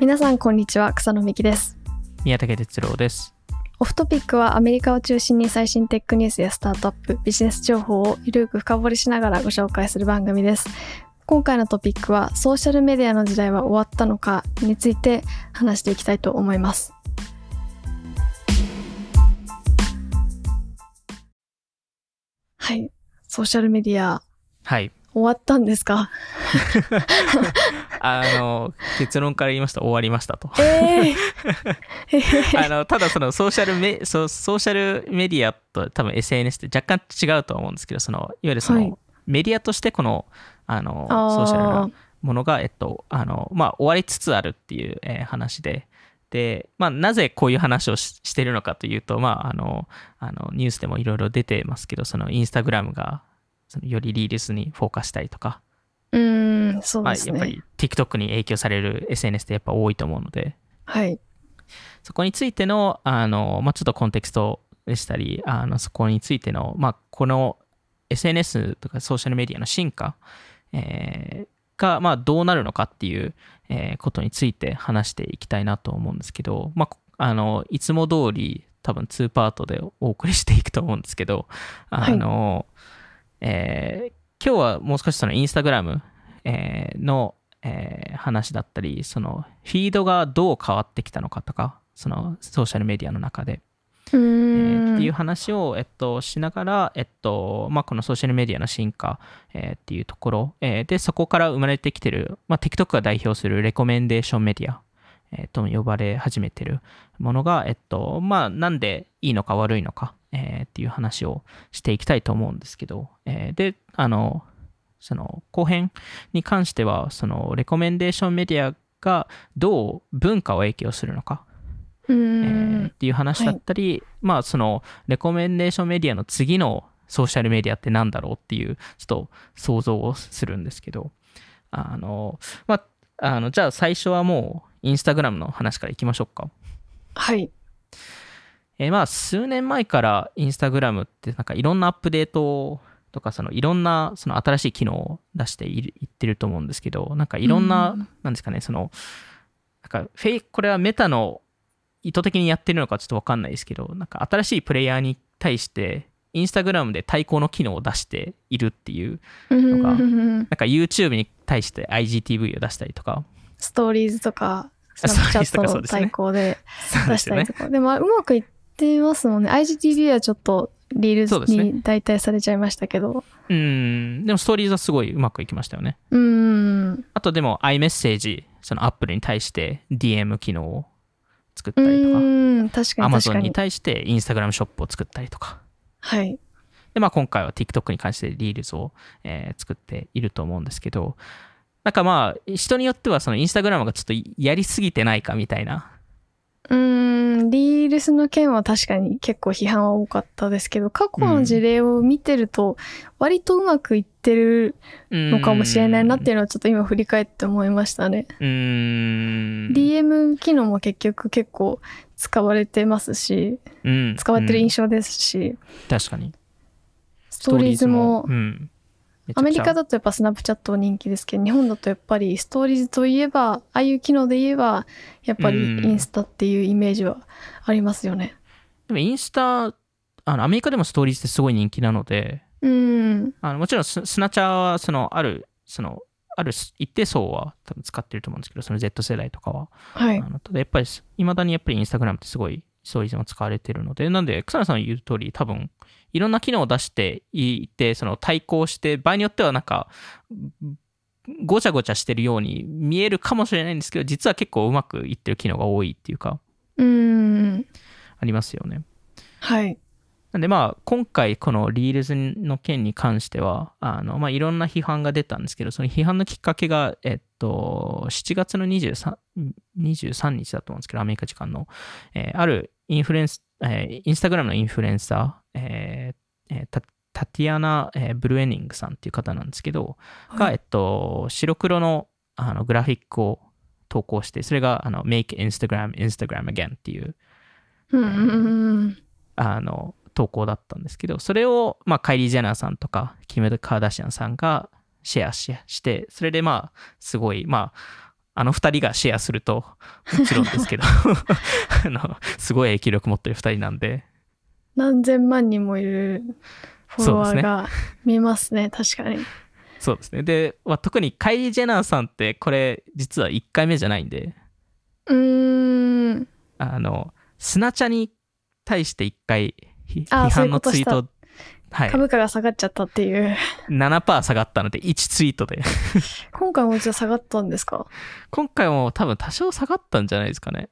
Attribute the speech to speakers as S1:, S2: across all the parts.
S1: 皆さんこんにちは草野美希です。
S2: 宮武哲郎です。
S1: オフトピックはアメリカを中心に最新テックニュースやスタートアップビジネス情報をゆるく深掘りしながらご紹介する番組です。今回のトピックはソーシャルメディアの時代は終わったのかについて話していきたいと思います。はい。ソーシャルメディア。
S2: はい。
S1: 終わったんですか？
S2: あの、結論から言いますと終わりましたと。
S1: えー、
S2: あの、ただそのソーシャルメ、ソソーシャルメディアと多分 SNS って若干違うと思うんですけど、その、いわゆるその、
S1: はい。
S2: メディアとしてこの、あの、ソーシャルなものが、えっと、あの、まあ、終わりつつあるっていう、えー話で、で、まあ、なぜこういう話をししてるのかというと、まあ、あの、あのニュースでもいろいろ出てますけど、その、インスタグラムが、そのよりリールスにフォーカスしたりとか、
S1: うーんそう
S2: まあ、
S1: ですね。
S2: やっぱり TikTok に影響される SNS ってやっぱ多いと思うので、
S1: はい。
S2: そこについての、あの、まあ、ちょっとコンテクストでしたり、あの、そこについての、まあ、この SNS とかソーシャルメディアの進化、えーが、まあ、どうなるのかっていう、えーことについて話していきたいなと思うんですけど、まあ、あの、いつも通り、多分2パートでお送りしていくと思うんですけど、あの、えー今日はもう少しそのインスタグラム、えーの、えー話だったり、そのフィードがどう変わってきたのかとか、そのソーシャルメディアの中で、えー
S1: ん。
S2: っていう話を、えっと、しながら、えっとまあ、このソーシャルメディアの進化、えーっていうところ、えーで、そこから生まれてきてる、まあ、TikTok が代表するレコメンデーションメディア、えーとも呼ばれ始めてるものが、えっと、まあ、なんでいいのか悪いのか、えーっていう話をしていきたいと思うんですけど、えーで、あの、その後編に関しては、そのレコメンデーションメディアがどう文化を影響するのか、え
S1: ん。
S2: ーっていう話だったり、まあそのレコメンデーションメディアの次のソーシャルメディアってなんだろうっていうちょっと想像をするんですけどあのまああのじゃあ最初はもうインスタグラムの話からいきましょうか。
S1: はい
S2: えーまあ数年前からインスタグラムってなんかいろんなアップデートとかそのいろんなその新しい機能を出していってると思うんですけどなんかいろんな、
S1: うん。
S2: なんですかねそのなんかフェイこれはメタの意図的にやってるのかちょっとわかんないですけどなんか新しいプレイヤーに対してインスタグラムで対抗の機能を出しているっていう
S1: うん。
S2: がなんか YouTube に対して IGTV を出したりとか。
S1: ストーリーズとかス
S2: あ
S1: ナップチャットの対抗で出したりとか。で,、もうまくいってますもんね。IGTV はちょっとリールズに代替されちゃいましたけど。
S2: うん。でもストーリーズはすごいうまくいきましたよね。
S1: うーん。
S2: あとでも iMessage その Apple に対して DM 機能を作っ
S1: う
S2: たりとか。
S1: ーん。確かに確か
S2: Amazon に
S1: に
S2: 対して Instagram ショップを作ったりとか。
S1: はい。
S2: で、まあ、今回は TikTok に関してリールズを、えー作っていると思うんですけど。なんかまあ人によってはその Instagram がちょっとやりすぎてないかみたいな
S1: うーんリールスの件は確かに結構批判は多かったですけど過去の事例を見てると割とうまくいってるのかもしれないなっていうのはちょっと今振り返って思いましたね。
S2: うーん。
S1: DM 機能も結局結構使われてますし
S2: うん。
S1: 使われてる
S2: うん。
S1: 印象ですし、
S2: 確かに。
S1: ストーリーズも
S2: うん
S1: アメリカだとやっぱスナップチャット人気ですけど日本だとやっぱりストーリーズといえばああいう機能で言えばやっぱり
S2: うん。
S1: インスタっていうイメージはありますよね。
S2: でもインスタあのアメリカでもストーリーズってすごい人気なので
S1: うん。
S2: あのもちろんススナチャーはそのあるそのある一定層は多分使ってると思うんですけどその Z 世代とかは。
S1: はい。
S2: あのただやっぱりいまだにやっぱりインスタグラムってすごいストーリーズも使われてるのでなんで草野さんの言う通り多分いろんな機能を出していてその対抗して場合によってはなんかごちゃごちゃしてるように見えるかもしれないんですけど実は結構うまくいってる機能が多いっていうか
S1: うん
S2: ありますよね。
S1: はい。
S2: なんでまあ今回このリールズの件に関してはあのまあいろんな批判が出たんですけどその批判のきっかけがえっと7月の 23, 23日だと思うんですけどアメリカ時間の、えーあるインフルエンス、えーインスタグラムのインフルエンサー、えーえータタティアナ、えーブルエニングさんっていう方なんですけど、が、
S1: はい。
S2: えっと、白黒のあのグラフィックを投稿して、それがあの Make Instagram Instagram Again っていうあの投稿だったんですけど、それを、まあ、カイリー・ジェナーさんとか、キム・カーダシアンさんがシェアしして、それでまあ、すごい、まあ、あの二人がシェアすると、もちろんですけど、あの、すごい影響力持ってる二人なんで、
S1: 何千万人もいるフォロワーが見えますね、確かに。
S2: そうですね。で、まあ、特にカイリー・ジェナーさんって、これ、実は1回目じゃないんで、
S1: うーん。
S2: あの、スナチャに対して1回、批判のツイート、はい、
S1: 株価が下がっちゃったっていう。
S2: 7%下がったので、1ツイートで。
S1: 今回もじゃあ下がったんですか？
S2: 今回も多分多少下がったんじゃないですかね。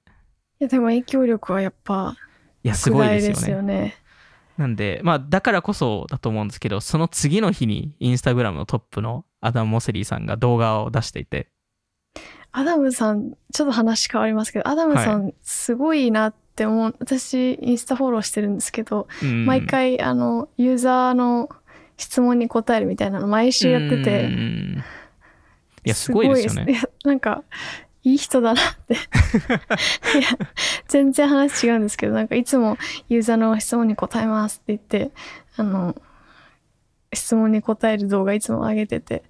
S1: いや、でも影響力はやっぱ、
S2: いや、すごいですよ
S1: 莫大
S2: ね。
S1: ね。
S2: なんで、まあ、だからこそだと思うんですけど、その次の日にインスタグラムのトップのアダム・モセリーさんが動画を出していて、
S1: アダムさん、ちょっと話変わりますけど、アダムさん、すごいなって思う。私、インスタフォローしてるんですけど、
S2: うん
S1: 毎回、あの、ユーザーの質問に答えるみたいなの毎週やって
S2: う
S1: て、
S2: んいや、すごいですよね。
S1: いや、なんか、いい人だなって。いや、全然話違うんですけど、なんかいつもユーザーの質問に答えますって言って、あの、質問に答える動画いつも上げてて、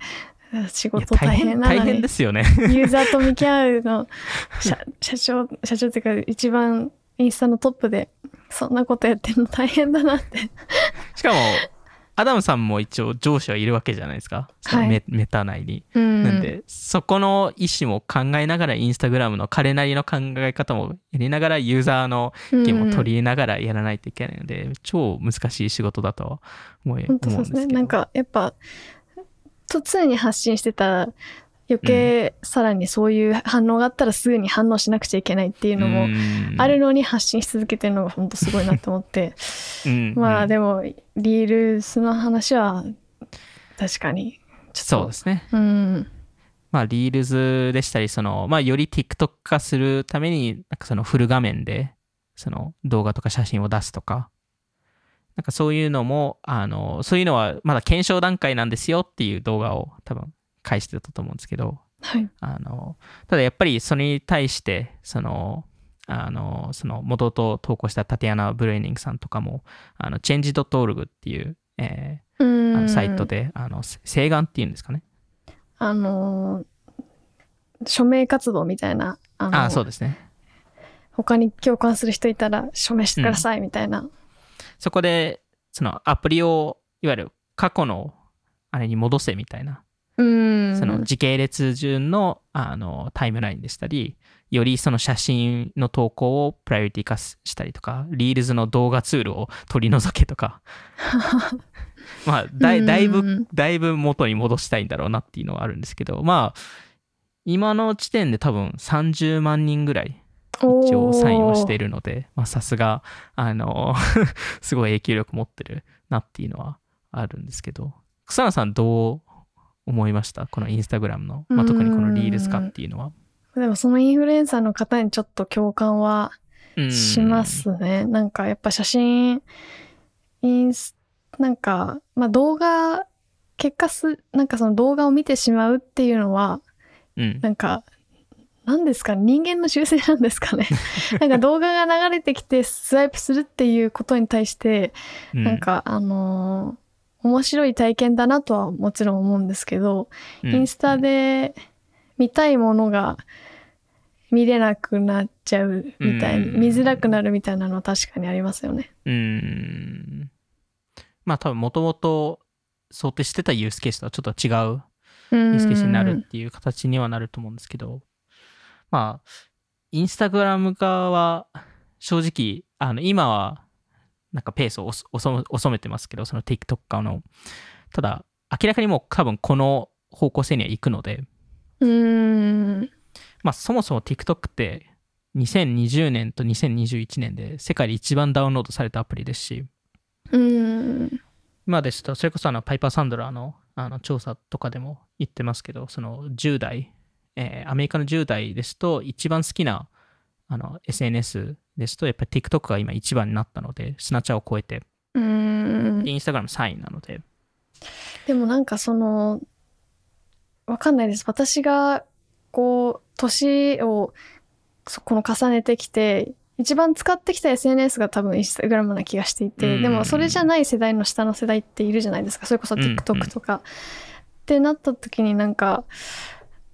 S1: 仕事大変なのに
S2: 大変で、すよね。
S1: ユーザーと向き合うの、社社長、社長っていうか一番インスタのトップで、そんなことやってるの大変だなって。
S2: しかも、アダムさんも一応上司はいるわけじゃないですか。
S1: はい
S2: メタ内に。
S1: うん。
S2: なんで、そこの意思も考えながら、インスタグラムの彼なりの考え方もやりながら、ユーザーの
S1: うん、
S2: 意見も取り入れながらやらないといけないので、超難しい仕事だとは思い
S1: 本当
S2: 思うんですけど。
S1: そうですね。なんか、やっぱ、と常に発信してたら、余計さらにそういう反応があったらすぐに反応しなくちゃいけないっていうのも
S2: うん
S1: あるのに発信し続けてるのが本当すごいなと思って。
S2: うん
S1: まあ
S2: うん
S1: でも、リールスの話は確かに。
S2: そうですね。
S1: うん。
S2: まあ、リールズでしたり、その、まあ、より TikTok 化するために、なんかそのフル画面で、その動画とか写真を出すとか、なんかそういうのも、あの、そういうのはまだ検証段階なんですよっていう動画を多分返してたと思うんですけど、
S1: はい。
S2: あの、ただやっぱりそれに対して、その、あの、その元々投稿したタティアナ・ブレーニングさんとかも、あの、change.org っていう、え
S1: う
S2: ーあ
S1: ん。
S2: のサイトで、あの、請願っていうんですかね。
S1: あのー署名活動みたいな、あの
S2: ああ、そうですね。
S1: 他に共感する人いたら署名してくださいみたいな。
S2: そこで、そのアプリを、いわゆる過去のあれに戻せみたいな、
S1: うん。
S2: その時系列順のあのタイムラインでしたり、よりその写真の投稿をプライオリティ化したりとか、リールズの動画ツールを取り除けとか、まあだい、だいぶ
S1: うん、
S2: だいぶ元に戻したいんだろうなっていうのはあるんですけど、まあ、今の時点で多分30万人ぐらい一応サインをしているので、まあさすが、あの、すごい影響力持ってるなっていうのはあるんですけど、草野さんどう思いました。このインスタグラムの、まあ、特にこのリールズ化っていうのは。
S1: でもそのインフルエンサーの方にちょっと共感は
S2: うん。
S1: しますね。なんかやっぱ写真、インス、なんか、まあ動画、結果す、なんかその動画を見てしまうっていうのは、
S2: うん。
S1: なんか、何ですか？人間の習性なんですかね？なんか動画が流れてきてスワイプするっていうことに対して、
S2: うん。
S1: なん、かあのー面白い体験だなとはもちろん思うんですけど、
S2: うん
S1: インスタで見たいものが見れなくなっちゃうみたい見づらくなるみたいなのは確かにありますよね。
S2: うん。まあ多分もともと想定してたユースケースとはちょっと違う
S1: ユ
S2: ユースケースになるっていう形にはなると思うんですけど、まあ、インスタグラム側は正直、あの、今はなんかペースをおそ遅めてますけど、その TikTok の。ただ、明らかにもう多分この方向性には行くので、
S1: うーん。
S2: まあそもそも TikTok って2020年と2021年で世界で一番ダウンロードされたアプリですし、
S1: うーん。
S2: 今ですと、それこそあのパイパー・サンドラーのあの調査とかでも言ってますけど、その10代、えーアメリカの10代ですと、一番好きなあの SNS ですと、やっぱり TikTok が今一番になったので、スナチャを超えて、
S1: うーん。
S2: インスタグラム3位なので、
S1: でもなんかその、わかんないです。私が、こう、年を、そこの重ねてきて、一番使ってきた SNS が多分インスタグラムな気がしていて、
S2: うん
S1: でもそれじゃない世代の下の世代っているじゃないですか。それこそ
S2: うんうん
S1: TikTok とか。ってなった時になんか、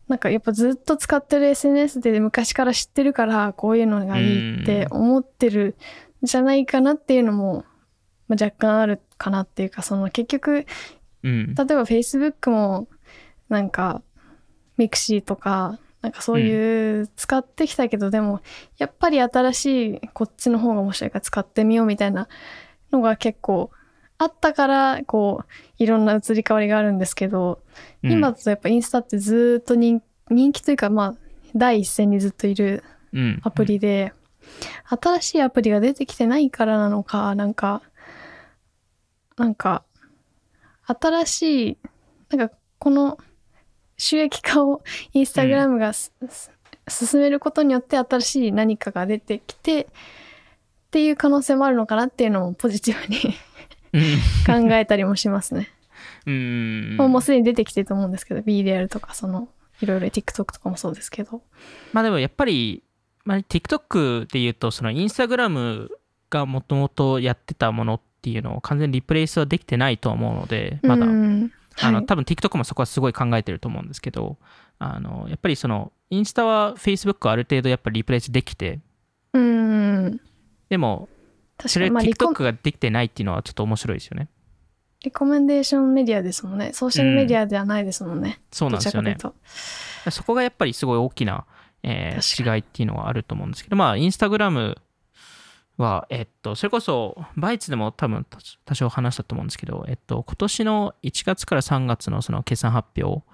S1: なんかやっぱずっと使ってる SNS で昔から知ってるからこういうのがいいって思ってるんじゃないかなっていうのも、まあ、若干あるかなっていうかその結局
S2: うん。
S1: 例えば Facebook もなんかミクシーとかなんかそういう使ってきたけど、でもやっぱり新しいこっちの方が面白いから使ってみようみたいなのが結構あったからこういろんな移り変わりがあるんですけど、
S2: うん
S1: 今だとやっぱインスタってずーっと人人気というかまあ第一線にずっといる
S2: うん。
S1: アプリで、新しいアプリが出てきてないからなのか、なんか、なんか、新しい、なんかこの収益化をインスタグラムがす、す進めることによって新しい何かが出てきて、っていう可能性もあるのかなっていうのもポジティブに
S2: うん。
S1: 考えたりもしますね。
S2: うん。
S1: もうすでに出てきてると思うんですけど、BDR とかその、いろいろ TikTok とかもそうですけど。
S2: まあでもやっぱり、まあ、TikTok で言うと、そのインスタグラムがもともとやってたものっていうのを完全にリプレイスはできてないと思うので、まだ、
S1: うん
S2: あの、
S1: はい
S2: 多分 TikTok もそこはすごい考えてると思うんですけど、あの、やっぱりその、インスタは Facebook をある程度やっぱりリプレイスできて、
S1: うん。
S2: でも、それ
S1: まあ
S2: TikTok ができてないっていうのはちょっと面白いですよね。
S1: リコメンデーションメディアですもんね。ソーシャルメディアではないですもんね。
S2: そうなんですよねそこがやっぱりすごい大きな、えー違いっていうのはあると思うんですけど、まあ、インスタグラムは、えっと、それこそ、バイツでも多分多多少話したと思うんですけど、えっと、今年の1月から3月のその決算発表、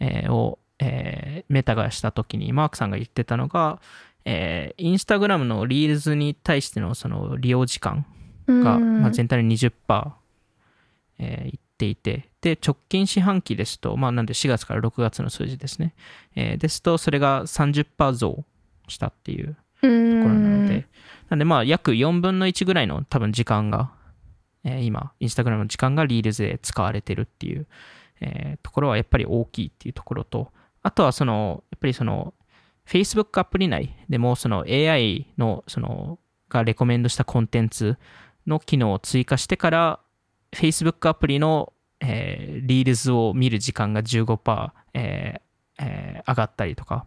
S2: えーを、えーメタがしたときに、マークさんが言ってたのが、えーインスタグラムのリールズに対してのその利用時間
S1: と
S2: が、
S1: うん。
S2: まあ、全体の20%、えーいっていて、で、直近四半期ですと、まあ、なんで4月から6月の数字ですね。えーですと、それが30%増したっていう
S1: と
S2: ところなので、なんで、まあ、約4分の1ぐらいの多分時間が、えー今、インスタグラムの時間がリールズで使われてるっていう、えーところはやっぱり大きいっていうところと、あとはその、やっぱりその、Facebook アプリ内でもその AI のそのがレコメンドしたコンテンツの機能を追加してから、Facebook アプリの、えーリールズを見る時間が15%、えーえー上がったりとか、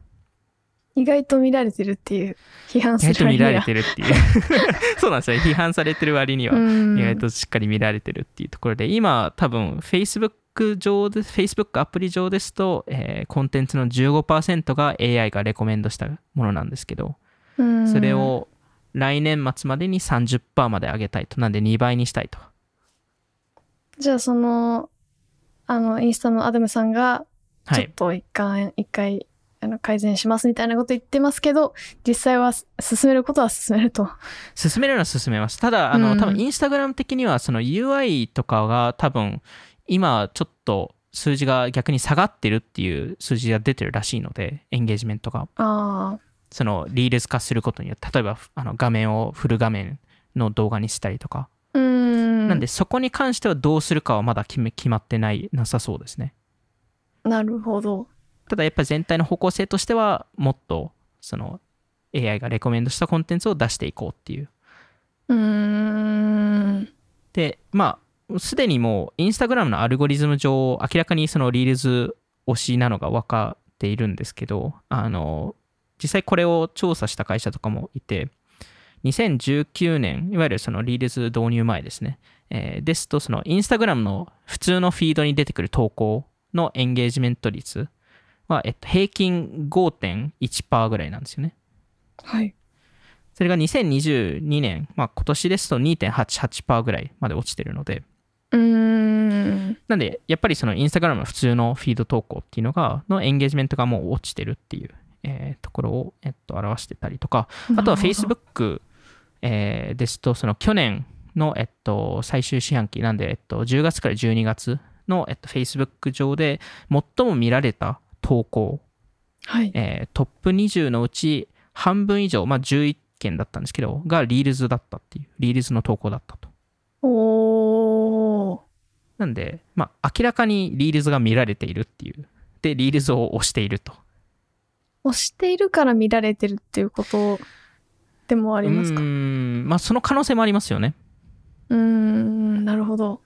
S1: 意外と見られてるっていう批判
S2: 意
S1: する
S2: 外と見られ
S1: る
S2: てるっていう。そうなんですよ。批判されてる割には、
S1: うん
S2: 意外としっかり見られてるっていうところで、今、多分、Facebook 上で、Facebook アプリ上ですと、えーコンテンツの15%が AI がレコメンドしたものなんですけど、
S1: うん
S2: それを来年末までに30%まで上げたいと。なんで2倍にしたいと。
S1: じゃあそのあのインスタのアダムさんが
S2: はい。
S1: ちょっと一回、一回あの改善しますみたいなこと言ってますけど実際はす進めることは進めると
S2: 進めるのは進めます。ただ、あの、
S1: うん
S2: 多分、インスタグラム的には、その UI とかが多分、今、ちょっと数字が逆に下がってるっていう数字が出てるらしいので、エンゲージメントが。その、リールズ化することによって、例えば、あの画面をフル画面の動画にしたりとか。
S1: うん
S2: なんで、そこに関してはどうするかはまだ決め決まってない、なさそうですね。
S1: なるほど
S2: ただ、やっぱり全体の方向性としては、もっと、その、AI がレコメンドしたコンテンツを出していこうっていう
S1: うーん
S2: で、まあ、すでにもう、インスタグラムのアルゴリズム上、明らかにそのリールズ推しなのが分かっているんですけど、あの、実際これを調査した会社とかもいて、2019年、いわゆるそのリールズ導入前ですね。えーですと、そのインスタグラムの普通のフィードに出てくる投稿のエンゲージメント率は、えっと、平均5.1%ぐらいなんですよね。
S1: はい
S2: それが2022年、まあ今年ですと2.88%ぐらいまで落ちてるので、
S1: うーん。
S2: なんで、やっぱりそのインスタグラムの普通のフィード投稿っていうのが、のエンゲージメントがもう落ちてるっていう、えーところを、えっと、表してたりとか、あとは Facebook、えーですと、その去年の、えっと、最終四半期なんで、えっと、10月から12月の、えっと、Facebook 上で最も見られた投稿、
S1: はい。
S2: えートップ20のうち半分以上、まあ11件だったんですけど、がリールズだったっていう、リールズの投稿だったと。
S1: おー
S2: なんで、まあ、明らかにリールズが見られているっていう。で、リールズを押していると。
S1: 押しているから見られてるっていうことでもありますか？
S2: うーん、まあ、その可能性もありますよね。
S1: うーんなるほど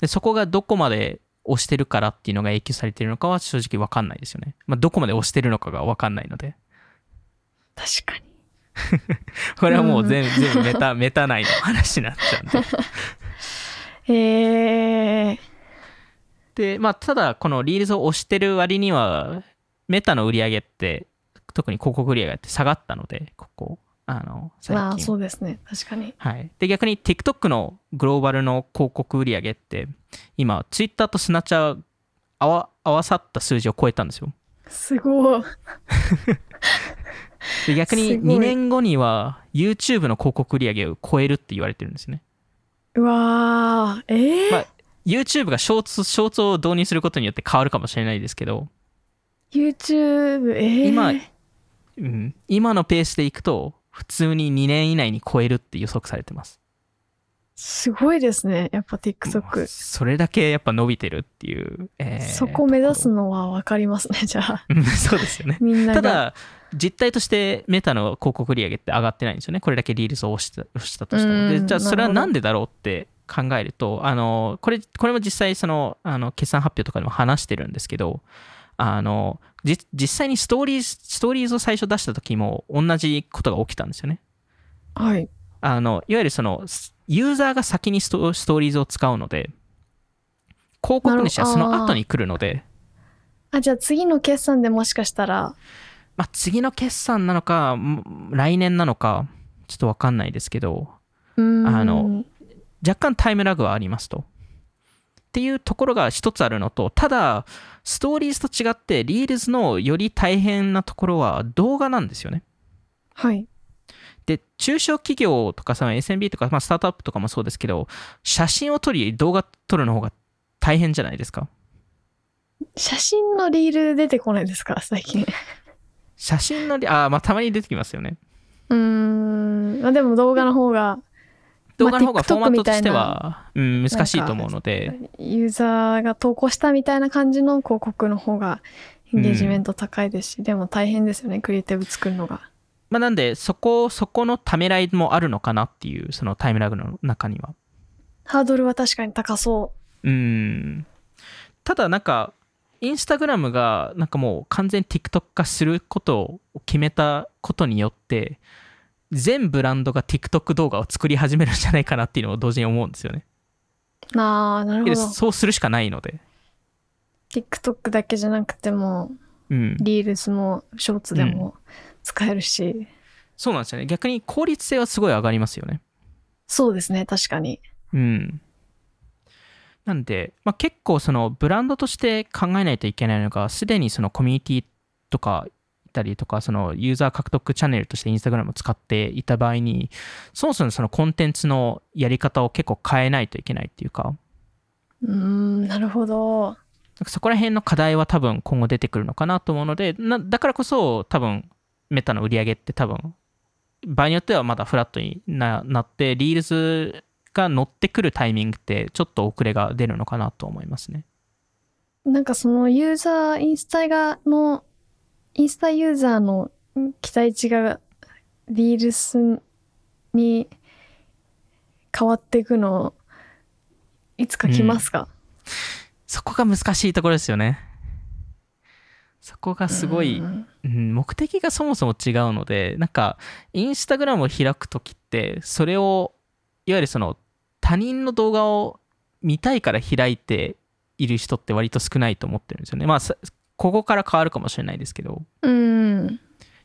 S2: で、そこがどこまで押してるからっていうのが影響されてるのかは正直わかんないですよね。まあ、どこまで押してるのかがわかんないので。
S1: 確かに。
S2: これはもう全,、全部メタ、メタ内の話になっちゃうんで。
S1: えー、
S2: で、まあ、ただ、このリールズを押してる割には、メタの売り上げって、特に広告売り上げって下がったので、ここ、あの、最近。
S1: まあそうですね。確かに。
S2: はい。で、逆に TikTok のグローバルの広告売り上げって、今、Twitter とスナチャー合わ合わさった数字を超えたんですよ。
S1: すごい。
S2: で逆に
S1: すごい
S2: 2年後には YouTube の広告売り上げを超えるって言われてるんですね。
S1: うわー、えー？
S2: まあ YouTube がショーツ、ショーツを導入することによって変わるかもしれないですけど、
S1: YouTube、えー、
S2: 今うん、今のペースでいくと、普通に2年以内に超えるって予測されてます。
S1: すごいですね。やっぱ TikTok。
S2: それだけやっぱ伸びてるっていう。えー
S1: そこを目指すのは分かりますね、じゃあ。
S2: そうですよね。
S1: みんなが。
S2: ただ、実態としてメタの広告売り上げって上がってないんですよね。これだけリールスを押した押したとしても。
S1: うん
S2: でじゃあ、それは
S1: な
S2: んでだろうって考えると、あの、これ、これも実際、その、あの、決算発表とかでも話してるんですけど、あの、じ実際にストーリーズ、ストーリーズを最初出した時も同じことが起きたんですよね。
S1: はい。
S2: あの、いわゆるその、ユーザーが先にストーリーズを使うので、広告主はその後に来るので、
S1: あ、じゃあ次の決算でもしかしたら、
S2: まあ、次の決算なのか、ん来年なのか、ちょっとわかんないですけど。あの若干タイムラグはありますと。っていうところが一つあるのと、ただ、ストーリーズと違って、リールズのより大変なところは動画なんですよね。
S1: はい。
S2: で、中小企業とかさ、SMB とか、まあ、スタートアップとかもそうですけど、写真を撮り動画撮るの方が大変じゃないですか？
S1: 写真のリール出てこないですか？最近。
S2: 写真のり、あーまあ、たまに出てきますよね。
S1: うーん。まあでも動画の方が、
S2: 動画の方がフォーマットとしては、うん、難しいと思うので、
S1: ユーザーが投稿したみたいな感じの広告の方がエンゲージメント高いですし、でも大変ですよね、クリエイティブ作るのが。
S2: まあ、なんで、そこ、そこのためらいもあるのかなっていう、そのタイムラグの中には。
S1: ハードルは確かに高そ
S2: うん。ただ、なんか、インスタグラムが、なんかもう完全に TikTok 化することを決めたことによって、全ブランドが TikTok 動画を作り始めるんじゃないかなっていうのを同時に思うんですよね。
S1: う。なあ、なるほ
S2: で
S1: ど。
S2: そうするしかないので。
S1: TikTok だけじゃなくても、
S2: うん。
S1: リールズもショーツでも使えるし、
S2: そうなんですよね。逆に効率性はすごい上がりますよね。
S1: そうですね、確かに。
S2: うん。なんで、まあ、結構そのブランドとして考えないといけないのが、すでにそのコミュニティとかいたりとか、そのユーザー獲得チャンネルとしてインスタグラムを使っていた場合に、そもそもそのコンテンツのやり方を結構変えないといけないっていうか、
S1: うーん、なるほど。
S2: そこら辺の課題は多分今後出てくるのかなと思うので、なだからこそ多分メタの売り上げって多分場合によってはまだフラットにななって、リールズが乗ってくるタイミングってちょっと遅れが出るのかなと思いますね。
S1: なんかそのユーザー、インスタがの、インスタユーザーの期待値がリールスに変わっていくの、いつか来ますか、
S2: そこが難しいところですよね。そこがすごい、
S1: うん
S2: うん目的がそもそも違うので、なんか、インスタグラムを開くときって、それを、いわゆるその、他人の動画を見たいから開いている人って割と少ないと思ってるんですよね。まあ、さここから変わるかもしれないですけど、
S1: うん。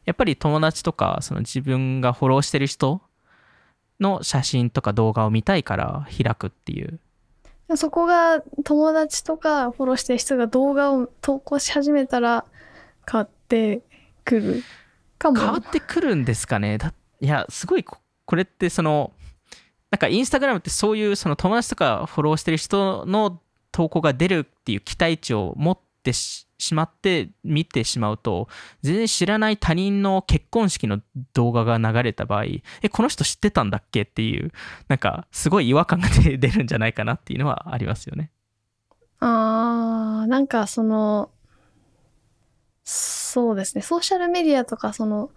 S2: やっぱり友達とか、その自分がフォローしてる人の写真とか動画を見たいから開くっていう。
S1: そこが友達とかフォローしてる人が動画を投稿し始めたら変わってくるかも。
S2: 変わってくるんですかねだいやすごいここれってそのなんかインスタグラムってそういうその友達とかフォローしてる人の投稿が出るっていう期待値を持ってししまって見てしまうと全然知らない他人の結婚式の動画が流れた場合えこの人知ってたんだっけっていうなんかすごい違和感が出出るんじゃないかなっていうのはありますよね。
S1: あーなんかそのそうですね。ソーシャルメディアとかその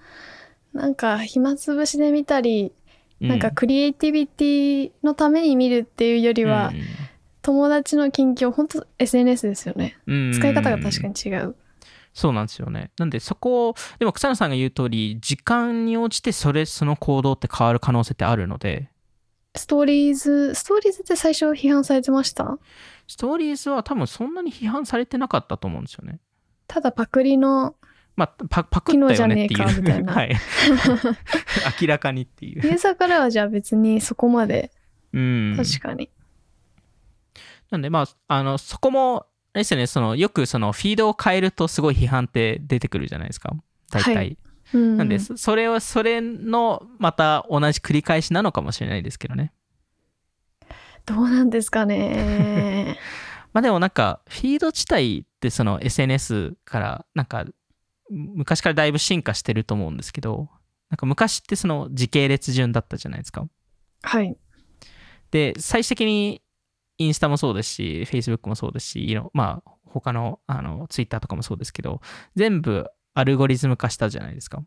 S1: なんか暇つぶしで見たり、
S2: う
S1: なんかクリエイティビティのために見るっていうよりは、
S2: うん
S1: 友達の近況、本当 SNS ですよね。
S2: うん
S1: 使い方が確かに違う。
S2: そうなんですよね。なんでそこを、でも草野さんが言う通り、時間に応じてそれ、その行動って変わる可能性ってあるので、
S1: ストーリーズ、ストーリーズって最初批判されてました？
S2: ストーリーズは多分そんなに批判されてなかったと思うんですよね。
S1: ただパクリの
S2: まあ、パパクったよねっていう。
S1: 昨日じゃねえかみたいな
S2: はい。明らかにっていう。
S1: ユーザーからはじゃあ別にそこまで、
S2: うん。
S1: 確かに。
S2: なんでまあ、あの、そこも、あれですよね、その、よくそのフィードを変えるとすごい批判って出てくるじゃないですか。大体。
S1: はいうん、
S2: なんで、そそれは、それの、また同じ繰り返しなのかもしれないですけどね。
S1: どうなんですかね。
S2: まあでもなんか、フィード自体ってその SNS から、なんか、昔からだいぶ進化してると思うんですけど、なんか昔ってその時系列順だったじゃないですか。
S1: はい。
S2: で、最終的にインスタもそうですし、Facebook もそうですし、まあ、他のあの Twitter とかもそうですけど、全部アルゴリズム化したじゃないですか。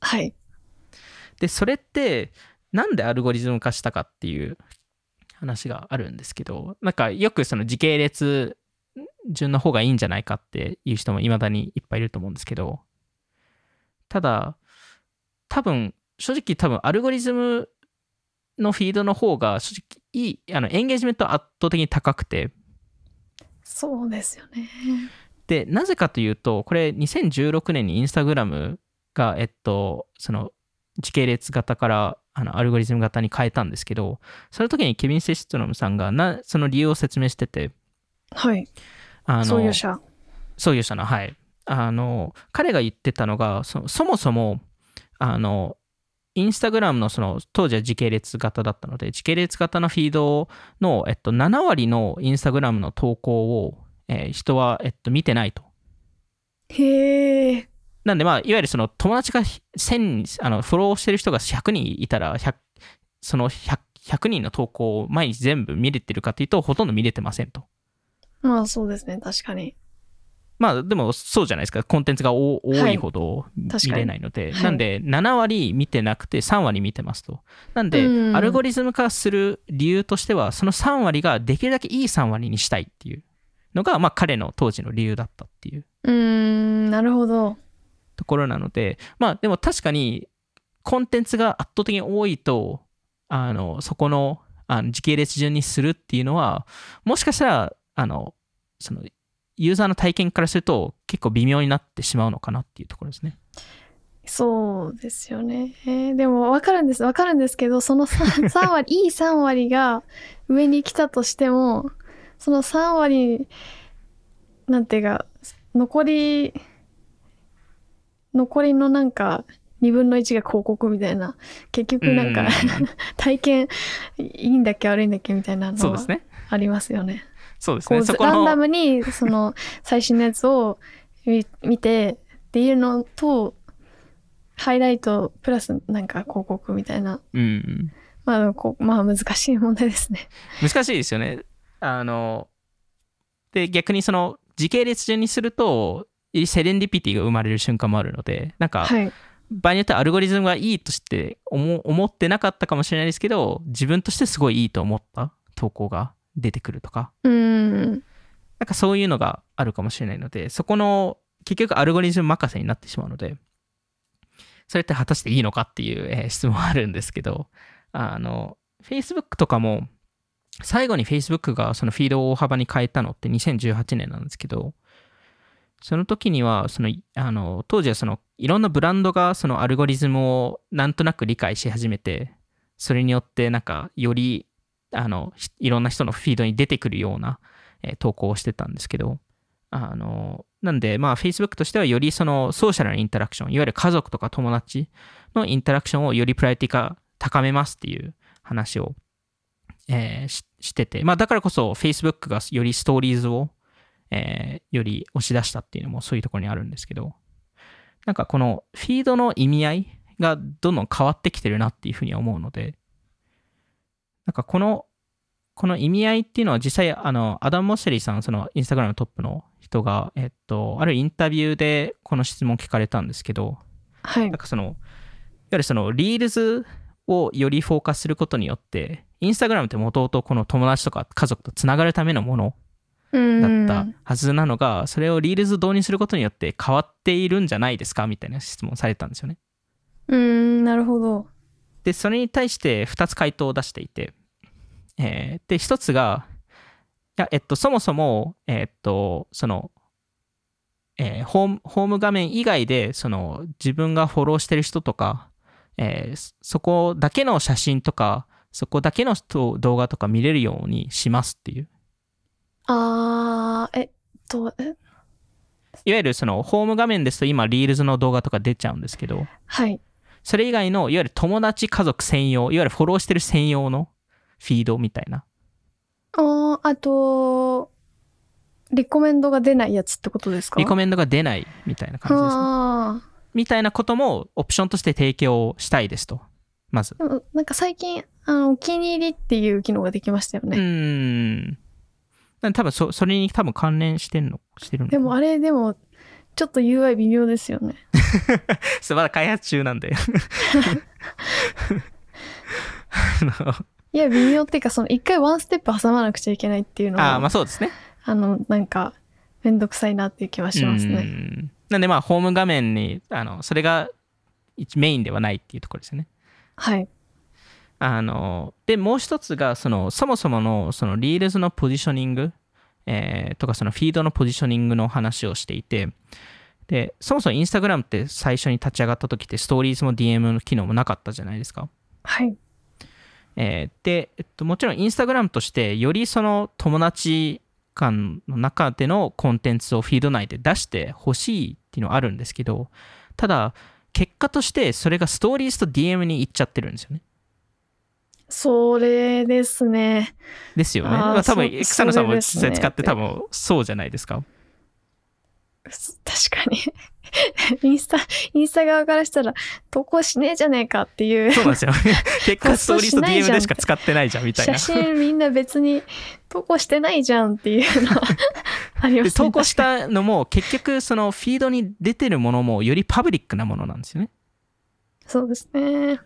S1: はい。
S2: で、それって、なんでアルゴリズム化したかっていう話があるんですけど、なんかよくその時系列順の方がいいんじゃないかっていう人も未だにいっぱいいると思うんですけど、ただ、多分、正直多分アルゴリズムのフィードの方が正直いい、あのエンゲージメントは圧倒的に高くて、
S1: そうですよね。
S2: で、なぜかというと、これ2016年にインスタグラムが、えっと、その時系列型からあのアルゴリズム型に変えたんですけど、その時にケビン・セシトロムさんがなその理由を説明してて、
S1: はい。
S2: あの
S1: 創業者。
S2: 創業者の、はい。あの、彼が言ってたのが、そそもそも、あの、インスタグラムのその当時は時系列型だったので、時系列型のフィードの、えっと、7割のインスタグラムの投稿を、えー人は、えっと、見てないと。
S1: へえ。
S2: なんで、まあ、いわゆるその友達が1000あの、フォローしてる人が100人いたら、100その 100, 100人の投稿を毎日全部見れてるかというと、ほとんど見れてませんと。
S1: まあそうですね。確かに。
S2: まあでもそうじゃないですか。コンテンツが多多いほど見れないので。
S1: はい
S2: なんで7割見てなくて3割見てますと。なんで
S1: うん
S2: アルゴリズム化する理由としてはその3割ができるだけいい3割にしたいっていうのがまあ彼の当時の理由だったっていう
S1: うーん、なるほど。
S2: ところなのでまあでも確かにコンテンツが圧倒的に多いとあのそこのあの時系列順にするっていうのはもしかしたらあのそのユーザーの体験からすると結構微妙になってしまうのかなっていうところですね。
S1: そうですよね。えーでも分かるんです。分かるんですけど、その 3, 3 割、いい3割が上に来たとしても、その3割、なんていうか、残り、残りのなんか、2分の1が広告みたいな、結局なんか、
S2: うん
S1: 体験いいんだっけ悪いんだっけみたいなのは。ありますよね。
S2: そうですね。
S1: ランダムにその 最新のやつを見見てっていうのとハイライトプラスなんか広告みたいな
S2: うんうん、
S1: まあこうまあ難しい問題ですね。
S2: 難しいですよね。あので逆にその時系列順にするとセレンディピティが生まれる瞬間もあるのでなんか、
S1: はい。
S2: 場合によってはアルゴリズムがいいとして思思ってなかったかもしれないですけど自分としてすごいいいと思った投稿が出てくるとか
S1: うーん。
S2: なんかそういうのがあるかもしれないのでそこの結局アルゴリズム任せになってしまうのでそれって果たしていいのかっていう、えー質問はあるんですけどあの Facebook とかも最後に Facebook がそのフィードを大幅に変えたのって2018年なんですけどその時にはそのあの当時はそのいろんなブランドがそのアルゴリズムをなんとなく理解し始めてそれによってなんかよりあのいろんな人のフィードに出てくるような、えー投稿をしてたんですけどあのなんでまあ Facebook としてはよりそのソーシャルなインタラクションいわゆる家族とか友達のインタラクションをよりプライオリティ化高めますっていう話を、えーししてて、まあ、だからこそ Facebook がよりストーリーズを、えーより押し出したっていうのもそういうところにあるんですけどなんかこのフィードの意味合いがどんどん変わってきてるなっていうふうに思うのでなんかこのこの意味合いっていうのは実際あのアダム・モッシェリーさんそのインスタグラムのトップの人が、えっと、あるインタビューでこの質問聞かれたんですけど
S1: はい
S2: なん。かその、いわゆるそのリールズをよりフォーカスすることによって、インスタグラムってもともとこの友達とか家族とつながるためのもの
S1: うん
S2: だったはずなのが、それをリールズ導入することによって変わっているんじゃないですかみたいな質問されたんですよね。
S1: うんなるほど
S2: で、それに対して2つ回答を出していて、えーで、1つが、いや、えっと、そもそも、えっと、その、えーホーム、ホーム画面以外で、その、自分がフォローしてる人とか、えーそそこだけの写真とか、そこだけの人動画とか見れるようにしますっていう。
S1: あーえっとえ？
S2: いわゆるその、ホーム画面ですと今、リールズの動画とか出ちゃうんですけど、
S1: はい。
S2: それ以外の、いわゆる友達家族専用、いわゆるフォローしてる専用のフィードみたいな。
S1: あーあとリコメンドが出ないやつってことですか？
S2: リコメンドが出ないみたいな感じですね。
S1: あ
S2: みたいなこともオプションとして提供したいですと。まず。
S1: なんか最近あのお気に入りっていう機能ができましたよ
S2: う
S1: ね、
S2: ーん。多分そそれに多分関連してんのしてるの
S1: でもあれでもちょっと UI 微妙ですよね
S2: まだ開発中なんで。あの
S1: いや微妙っていうかその一回ワンステップ挟まなくちゃいけないっていうのは
S2: あーまあそうですね。
S1: あのなんかめんどくさいなっていう気はします
S2: う
S1: ね
S2: んなんでまあホーム画面にあのそれが一メインではないっていうところですよね。
S1: はい
S2: あのでもう一つがそのそもそものそのリールズのポジショニング、えーとかそのフィードのポジショニングの話をしていてでそもそもインスタグラムって最初に立ち上がった時ってストーリーズも DM の機能もなかったじゃないですか。
S1: はい
S2: えーで、えっと、もちろんインスタグラムとしてよりその友達間の中でのコンテンツをフィード内で出してほしいっていうのはあるんですけどただ結果としてそれがストーリーズと DM に行っちゃってるんですよね。
S1: それですね
S2: ですよね。まあ、多分
S1: そ
S2: 草野さんも実際使って多分そうじゃないですか。
S1: 確かに インスタインスタ側からしたら投稿しねえじゃねえかっていう
S2: そうなんですよ。結果ストーリーズと DM
S1: ん
S2: でしか使ってないじゃんみたいな
S1: 写。真みんな別に投稿してないじゃんっていうのはありまね
S2: 投稿したのも結局そのフィードに出てるものもよりパブリックなものなんですよね。
S1: そうですね
S2: っ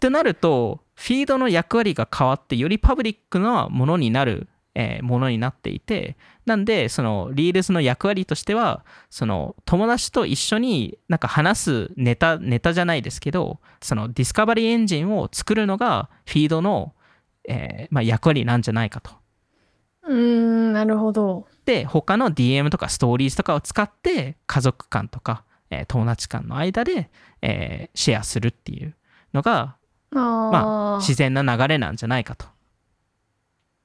S2: てなるとフィードの役割が変わってよりパブリックなものになる、えーものになっていてなんでそのリールズの役割としてはその友達と一緒になんか話すネタネタじゃないですけどその discovery engine を作るのがフィードの、えーまあ、役割なんじゃないかと。
S1: うーんなるほど
S2: で他の DM とかストーリーズとかを使って家族間とか、えー友達間の間で、えーシェアするっていうのがまあ自然な流れなんじゃないかと。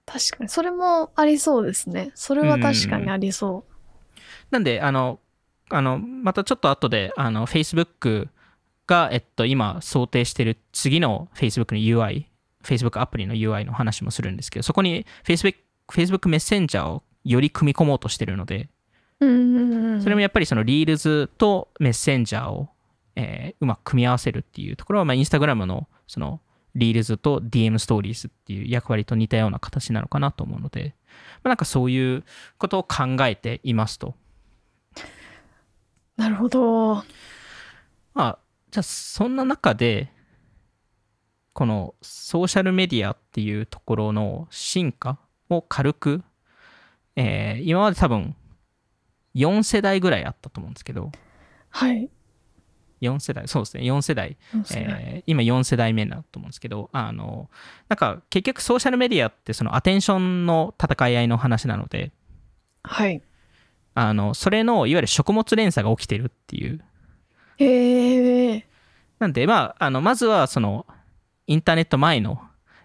S1: 確かに。それもありそうですね。それは確かにありそ
S2: なんで、あの、あのまたちょっと後で、あの、Facebook が、えっと、今想定している次の Facebook の UI、Facebook アプリの UI の話もするんですけど、そこに Facebook, Facebook メッセンジャーをより組み込もうとしてるので、
S1: ううんうんうん。
S2: それもやっぱりそのリールズとメッセンジャーを、えーうまく組み合わせるっていうところは、まあ、インスタグラムのそのリールズと DM ストーリーズっていう役割と似たような形なのかなと思うので、まあ、なんかそういうことを考えていますと。
S1: なるほど。
S2: まあ、じゃあそんな中で、このソーシャルメディアっていうところの進化を軽く、えー今まで多分4世代ぐらいあったと思うんですけど、
S1: はい
S2: 4世代、そうですね、4世代、
S1: 四世代。
S2: えー今4世代目だと思うんですけど、あの、なんか結局ソーシャルメディアってそのアテンションの戦い合いの話なので、
S1: はい。
S2: あの、それのいわゆる食物連鎖が起きてるっていう。
S1: へえ
S2: なんで、まあ、あのまずはそのインターネット前の、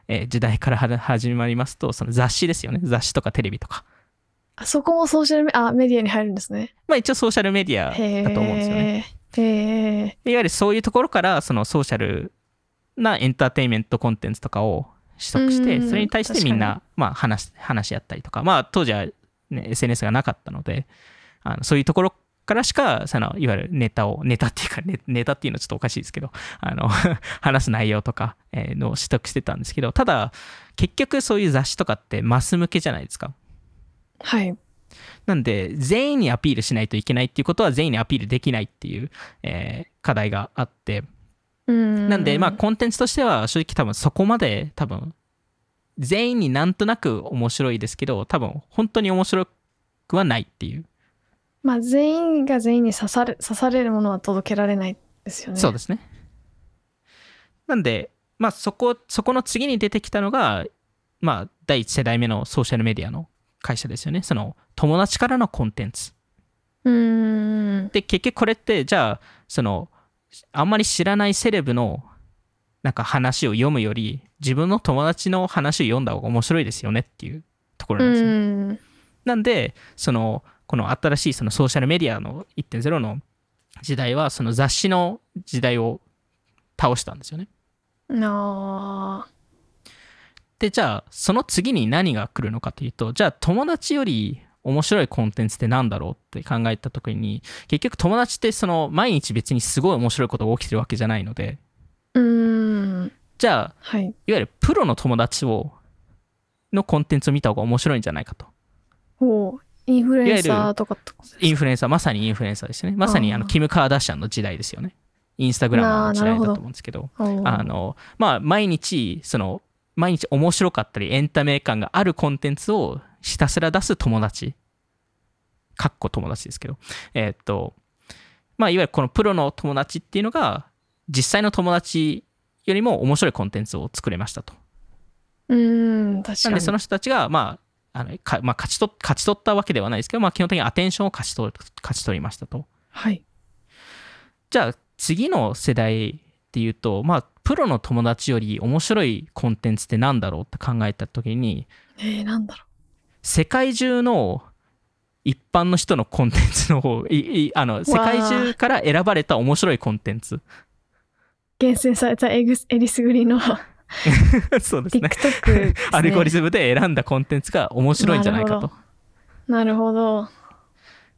S2: えー時代からは始まりますと、その雑誌ですよね。雑誌とかテレビとか。
S1: あそこもソーシャルメあメディアに入るんですね。
S2: まあ一応ソーシャルメディアだと思うんですよね。
S1: へえ。
S2: いわゆるそういうところからそのソーシャルなエンターテインメントコンテンツとかを取得して、
S1: うん
S2: それに対してみん
S1: 確
S2: な、まあ、話話し合ったりとか、まあ当時は、ね、SNS がなかったので、あのそういうところからしかそのいわゆるネタをネタっていうかネネタっていうのはちょっとおかしいですけどあの 話す内容とかえーのを取得してたんですけどただ結局そういう雑誌とかってマス向けじゃないですか。
S1: はい
S2: なんで全員にアピールしないといけないっていうことは全員にアピールできないっていう、えー課題があって。
S1: うん。
S2: なんでまあコンテンツとしては正直多分そこまで多分全員になんとなく面白いですけど多分本当に面白くはないっていう。
S1: まあ全員が全員に刺さる刺されるものは届けられないですよね。
S2: そうですね。なんでまあそこそこの次に出てきたのがまあ第一世代目のソーシャルメディアの会社ですよね。その友達からのコンテンツ。で結局これってじゃあそのあんまり知らないセレブのなんか話を読むより自分の友達の話を読んだ方が面白いですよねっていうところ
S1: う
S2: なんですよ、
S1: ん。
S2: なんでそのこの新しいそのソーシャルメディアの1.0の時代はその雑誌の時代を倒したんですよね
S1: あ
S2: でじゃあその次に何が来るのかというとじゃあ友達より面白いコンテンツってなんだろうって考えた時に結局友達ってその毎日別にすごい面白いことが起きてるわけじゃないので。
S1: ー。うーん。
S2: じゃあ
S1: はい。
S2: いわゆるプロの友達をのコンテンツを見た方が面白いんじゃないかと。
S1: おインフルエンサーとかと
S2: インフルエンサーまさにインフルエンサーですね。まさにあのキム・カーダシャンの時代ですよね。インスタグラムの時代だと思うんですけど。あのまあ毎日その毎日面白かったりエンタメ感があるコンテンツをひたすら出す友達。かっこ友達ですけど。えーっとまあいわゆるこのプロの友達っていうのが実際の友達よりも面白いコンテンツを作れましたと。
S1: うーん、確かに。
S2: なんでその人たちがまああのかまあ、勝ち取勝ち取ったわけではないですけど、まあ、基本的にアテンションを勝ち取勝ち取りましたと。
S1: はい。
S2: じゃあ次の世代っていうと、まあ、プロの友達より面白いコンテンツってなんだろうって考えた時に
S1: えー、なんだろ
S2: 世界中の一般の人のコンテンツの方 いいあの世界中から選ばれた面白いコンテンツ。
S1: う。厳選されたエグスエリスグリの。
S2: そうですね。
S1: TikTok ね。
S2: アルゴリズムで選んだコンテンツが面白いんじゃないか
S1: なる
S2: と。
S1: なるほど。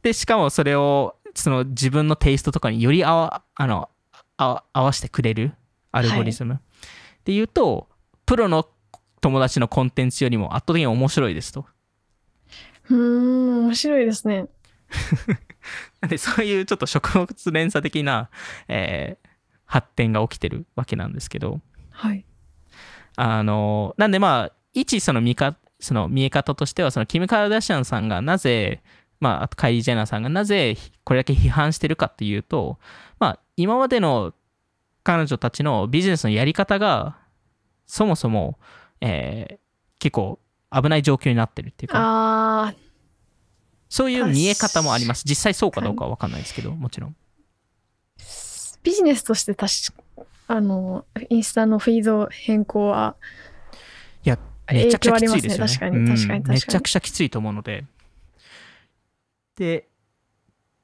S2: でしかもそれをその自分のテイストとかにより合わあのあ合わせてくれるアルゴリズム、っていうとプロの友達のコンテンツよりも圧倒的に面白いですと
S1: うーん、面白いですね。
S2: なんでそういうちょっと食物連鎖的な、えー発展が起きてるわけなんですけど
S1: はい。
S2: あのなんでまあ一その見かその見え方としてはそのキム・カーダシアンさんがなぜまああとカイリー・ジェナーさんがなぜこれだけ批判してるかっていうとまあ今までの彼女たちのビジネスのやり方がそもそも、えー結構危ない状況になってるっていうか。
S1: あ
S2: そういう見え方もあります。実際そうかどうかは分かんないですけどもちろん。
S1: ー、ビジネスとして確かあの、インスタのフィード変更は、
S2: いやめちゃくちゃきついですよね。
S1: ね。確かに確かに確かに。
S2: うんめちゃくちゃきついと思うので。で、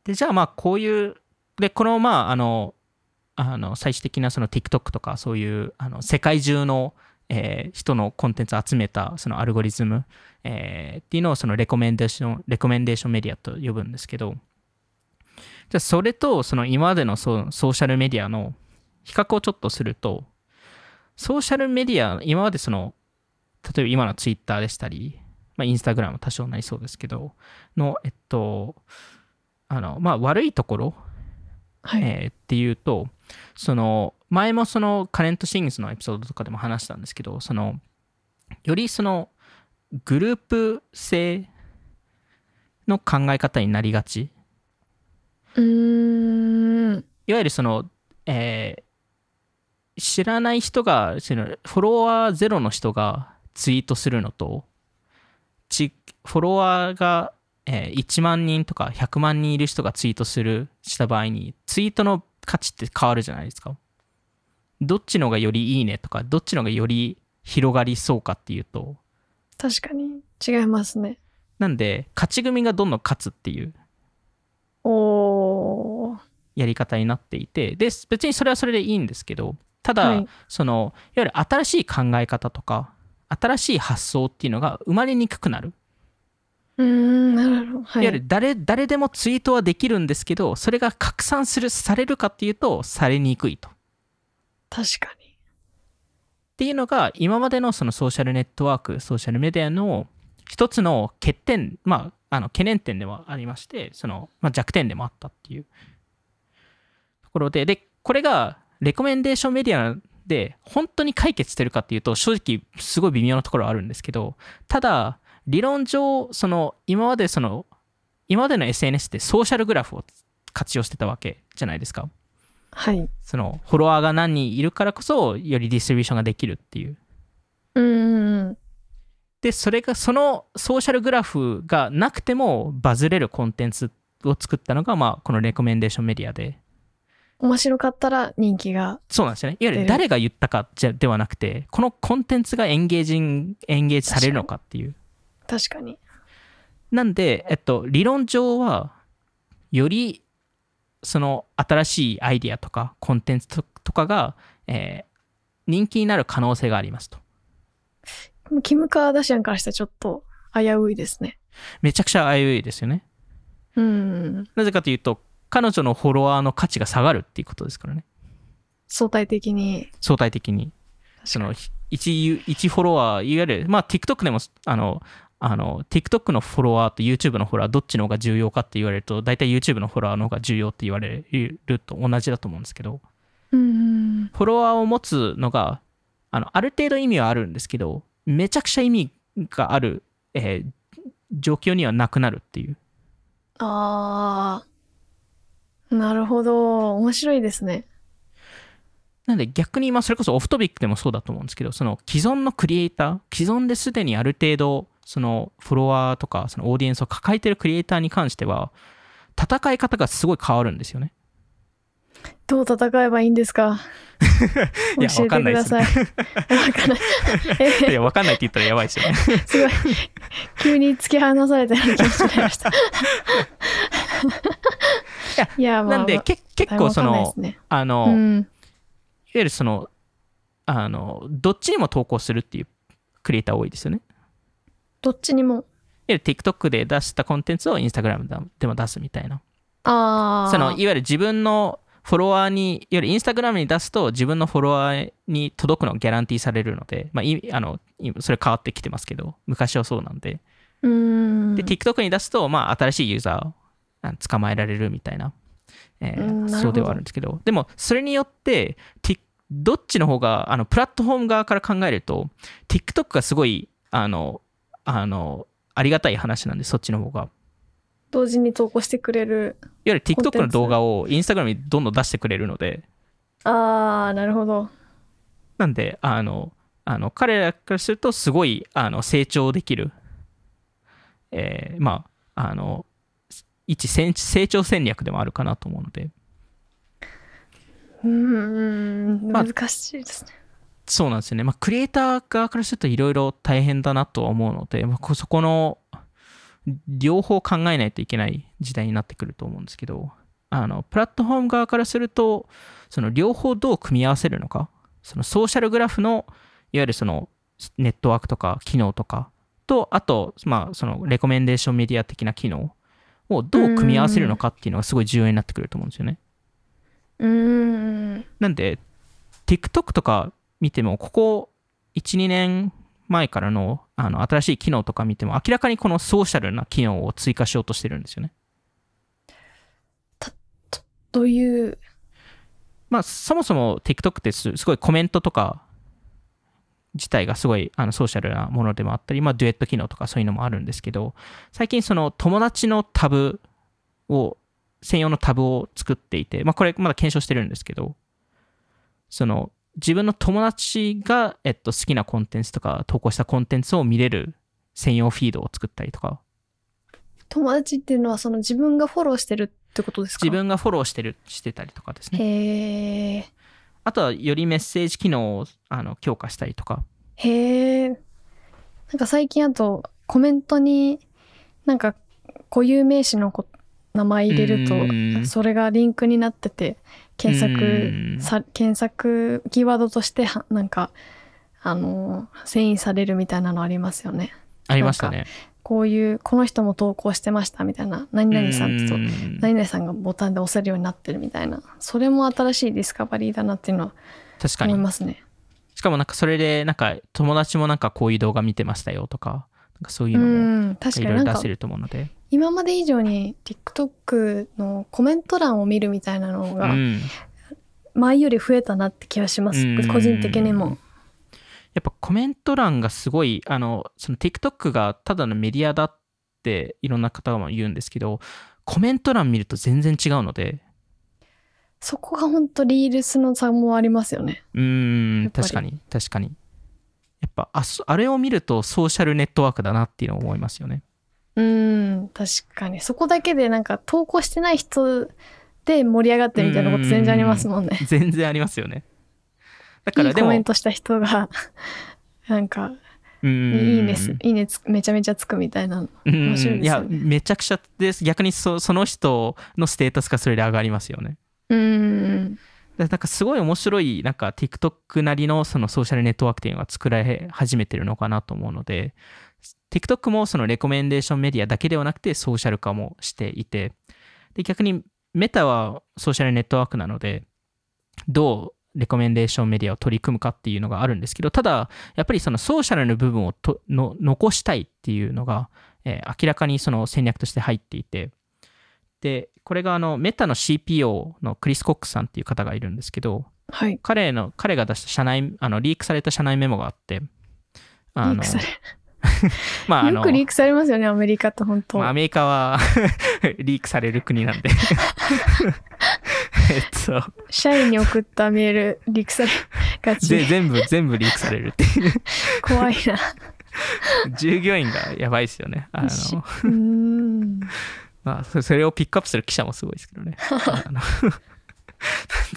S2: でじゃあまあこういう、で、このまああの、あの最終的なその TikTok とかそういうあの世界中の、えー人のコンテンツを集めたそのアルゴリズム、えーっていうのをそのレコメンデーション、レコメンデーションメディアと呼ぶんですけど、じゃそれとその今までのソソーシャルメディアの比較をちょっとすると、ソーシャルメディア、今までその例えば今のツイッターでしたり、まあ、インスタグラム多少なりそうですけど、の、えっと、あの、まあ、悪いところ、
S1: はい。
S2: えーっていうと、その、前もそのカレントシングスのエピソードとかでも話したんですけど、その、よりその、グループ性の考え方になりがち。
S1: うーん。
S2: いわゆるその、えー知らない人が、そのフォロワーゼロの人がツイートするのと、ちフォロワーが、えー1万人とか100万人いる人がツイートする、した場合に、ツイートの価値って変わるじゃないですか。どっちのがよりいいねとか、どっちのがより広がりそうかっていうと、
S1: 確かに違いますね。
S2: なんで、勝ち組がどんどん勝つっていう
S1: おー。
S2: やり方になっていてで別にそれはそれでいいんですけどただ、
S1: はい
S2: そのいわゆる新しい考え方とか新しい発想っていうのが生まれにくくなる、
S1: うーん、なるほど。はいい。
S2: わゆる誰誰でもツイートはできるんですけどそれが拡散するされるかっていうとされにくいと。っ
S1: 確かに。
S2: ていうのが今までのそのソーシャルネットワークソーシャルメディアの一つの欠点まああの懸念点ではありましてその、まあ、弱点でもあったっていうところででこれがレコメンデーションメディアで本当に解決してるかっていうと正直すごい微妙なところはあるんですけどただ理論上その今までその今までの SNS ってソーシャルグラフを活用してたわけじゃないですか。
S1: はい。
S2: そのフォロワーが何人いるからこそよりディストリビューションができるっていう。
S1: うんうんうん。
S2: でそれがそのソーシャルグラフがなくてもバズれるコンテンツを作ったのが、まあ、このレコメンデーションメディアで。
S1: 面白かったら人気が
S2: そうなんですよね。いわゆる。誰が言ったかじゃではなくてこのコンテンツがエンゲージンエンゲージされるのかっていう
S1: 確かに。
S2: なんで、えっと、理論上はよりその新しいアイディアとかコンテンツととかが、えー人気になる可能性がありますと。
S1: キム・カーダシアンからしたらちょっと危ういですね。
S2: めちゃくちゃ危ういですよね。
S1: うん。
S2: なぜかというと彼女のフォロワーの価値が下がるっていうことですからね。
S1: 相対的に。
S2: 相対的に。その一ユ一フォロワーいわゆるまあ TikTok でもあのあの TikTok のフォロワーと YouTube のフォロワーどっちの方が重要かって言われると大体 YouTube のフォロワーの方が重要って言われると同じだと思うんですけど
S1: うんうん
S2: フォロワーを持つのがあのある程度意味はあるんですけどめちゃくちゃ意味がある、えー状況にはなくなるっていう。
S1: あー。なるほど。面白いですね。
S2: なんで逆に、まあ、それこそオフトピックでもそうだと思うんですけど、その既存のクリエイター、既存ですでにある程度、そのフォロワーとか、そのオーディエンスを抱えてるクリエイターに関しては、戦い方がすごい変わるんですよね。
S1: どう戦えばいいんですか？
S2: いや。
S1: わかんない。え
S2: いや、わかんないって言ったらやばいですよね。
S1: すごい。急に突き放されたような気持ちになりました。
S2: や
S1: いや、まあ、
S2: なんで、
S1: まあ
S2: け結構その
S1: ね
S2: あの、いわ
S1: うん、
S2: ゆるその、あの、どっちにも投稿するっていうクリエイター多いですよね。
S1: どっちにも。
S2: いわゆる TikTok で出したコンテンツを Instagram でも出すみたいな。
S1: ああ。
S2: そのいわゆる自分のフォロワーに、いわゆるインスタグラムに出すと自分のフォロワーに届くのがギャランティーされるので、まあ、いあの今それ変わってきてますけど、昔はそうなんで。
S1: うーん。
S2: で、TikTok に出すと、まあ、新しいユーザーをあ捕まえられるみたいな、えーそうではあるんですけど、でも、それによって、どっちの方が、あのプラットフォーム側から考えると、TikTok がすごい、あの、あの、ありがたい話なんで、そっちの方が。
S1: 同時に投稿してくれる。
S2: いわゆる TikTok
S1: ツ
S2: の動画を Instagram にどんどん出してくれるので、
S1: ああ、なるほど。
S2: なんで、あの、あの彼らからすると、すごいあの成長できる、えーまあ、あの、一成成長戦略でもあるかなと思うので、
S1: うーん。
S2: まあ
S1: 難しいですね。
S2: そうなんですよね。まあ、クリエイター側からするといろいろ大変だなとは思うので、まあ、こそこの両方考えないといけない時代になってくると思うんですけど、あのプラットフォーム側からすると、その両方どう組み合わせるのか、そのソーシャルグラフのいわゆるそのネットワークとか機能とかと、あと、まあ、そのレコメンデーションメディア的な機能をどう組み合わせるのかっていうのがすごい重要になってくると思うんですよね。
S1: うーん。
S2: なんで、TikTok とか見ても、ここ1、2年前からのあの新しい機能とか見ても、明らかにこのソーシャルな機能を追加しようとしてるんですよね。
S1: どういう。
S2: まあ、そもそも TikTok ってすすごいコメントとか自体がすごいあのソーシャルなものでもあったり、まあ、デュエット機能とかそういうのもあるんですけど、最近その友達のタブを、専用のタブを作っていて、まあ、これまだ検証してるんですけど、その自分の友達が、えっと、好きなコンテンツとか投稿したコンテンツを見れる専用フィードを作ったりとか、
S1: 友達っていうのはその自分がフォローしてるってことですか？
S2: 自分がフォローしてる、してたりとかですね。
S1: へえ。
S2: あとはよりメッセージ機能をあの強化したりとか、
S1: へえ。なんか最近あとコメントになんか固有名詞のこ名前入れる
S2: うん
S1: とそれがリンクになってて検
S2: うん
S1: 索さ検索キーワードとしてはなんかあの遷移されるみたいなのありますよね。
S2: ありましたね。
S1: こういうこの人も投稿してましたみたいな何々さんと
S2: うん
S1: 何々さんがボタンで押せるようになってるみたいなそれも新しいディスカバリーだなっていうのは思い
S2: 確かに。
S1: ますね。
S2: しかもなんかそれで、なんか友達もなんかこういう動画見てましたよとかそういう
S1: う
S2: のもいろいろ出せると思うので。
S1: 今まで以上に TikTok のコメント欄を見るみたいなのが
S2: うん。
S1: 前より増えたなって気がします。
S2: うん。
S1: 個人的にも。
S2: やっぱコメント欄がすごい、あの、その TikTok がただのメディアだっていろんな方も言うんですけど、コメント欄見ると全然違うので、
S1: そこが本当リールスの差もありますよね。
S2: うーん、確かに、確かに。やっぱあ、そあれを見るとソーシャルネットワークだなっていうのを思いますよね。
S1: うん確かにそこだけでなんか投稿してない人で盛り上がってるみたいなこと全然ありますもんね
S2: 全然ありますよね。だか
S1: い
S2: らでも、
S1: いコメントした人が なんかいいねすいいねつめちゃめちゃつくみたいなの
S2: うん
S1: 面白いです
S2: いや、めちゃくちゃです。逆にそその人のステータスがそれで上がりますよね。
S1: うん
S2: でなんかすごい面白い、なんか TikTok なりのそのソーシャルネットワークっていうのが作られ始めてるのかなと思うので、TikTok もそのレコメンデーションメディアだけではなくてソーシャル化もしていて、で逆にメタはソーシャルネットワークなので、どうレコメンデーションメディアを取り組むかっていうのがあるんですけど、ただ、やっぱりそのソーシャルの部分をとの残したいっていうのが、えー明らかにその戦略として入っていて、で、これがあのメタの CPO のクリス・コックさんっていう方がいるんですけど、
S1: はい。
S2: 彼の彼が出した社内あのリークされた社内メモがあって、あの
S1: リークされ。
S2: まああの
S1: よくリークされますよねアメリカって本当、
S2: まあ、アメリカは リークされる国なんで。えっと。
S1: 社員に送ったメールリークされがち。
S2: ぜ全部全部リークされるっていう。
S1: 怖いな。
S2: 従業員がやばいですよね。あの。
S1: し。うーん
S2: まあそそれをピックアップする記者もすごいですけどね。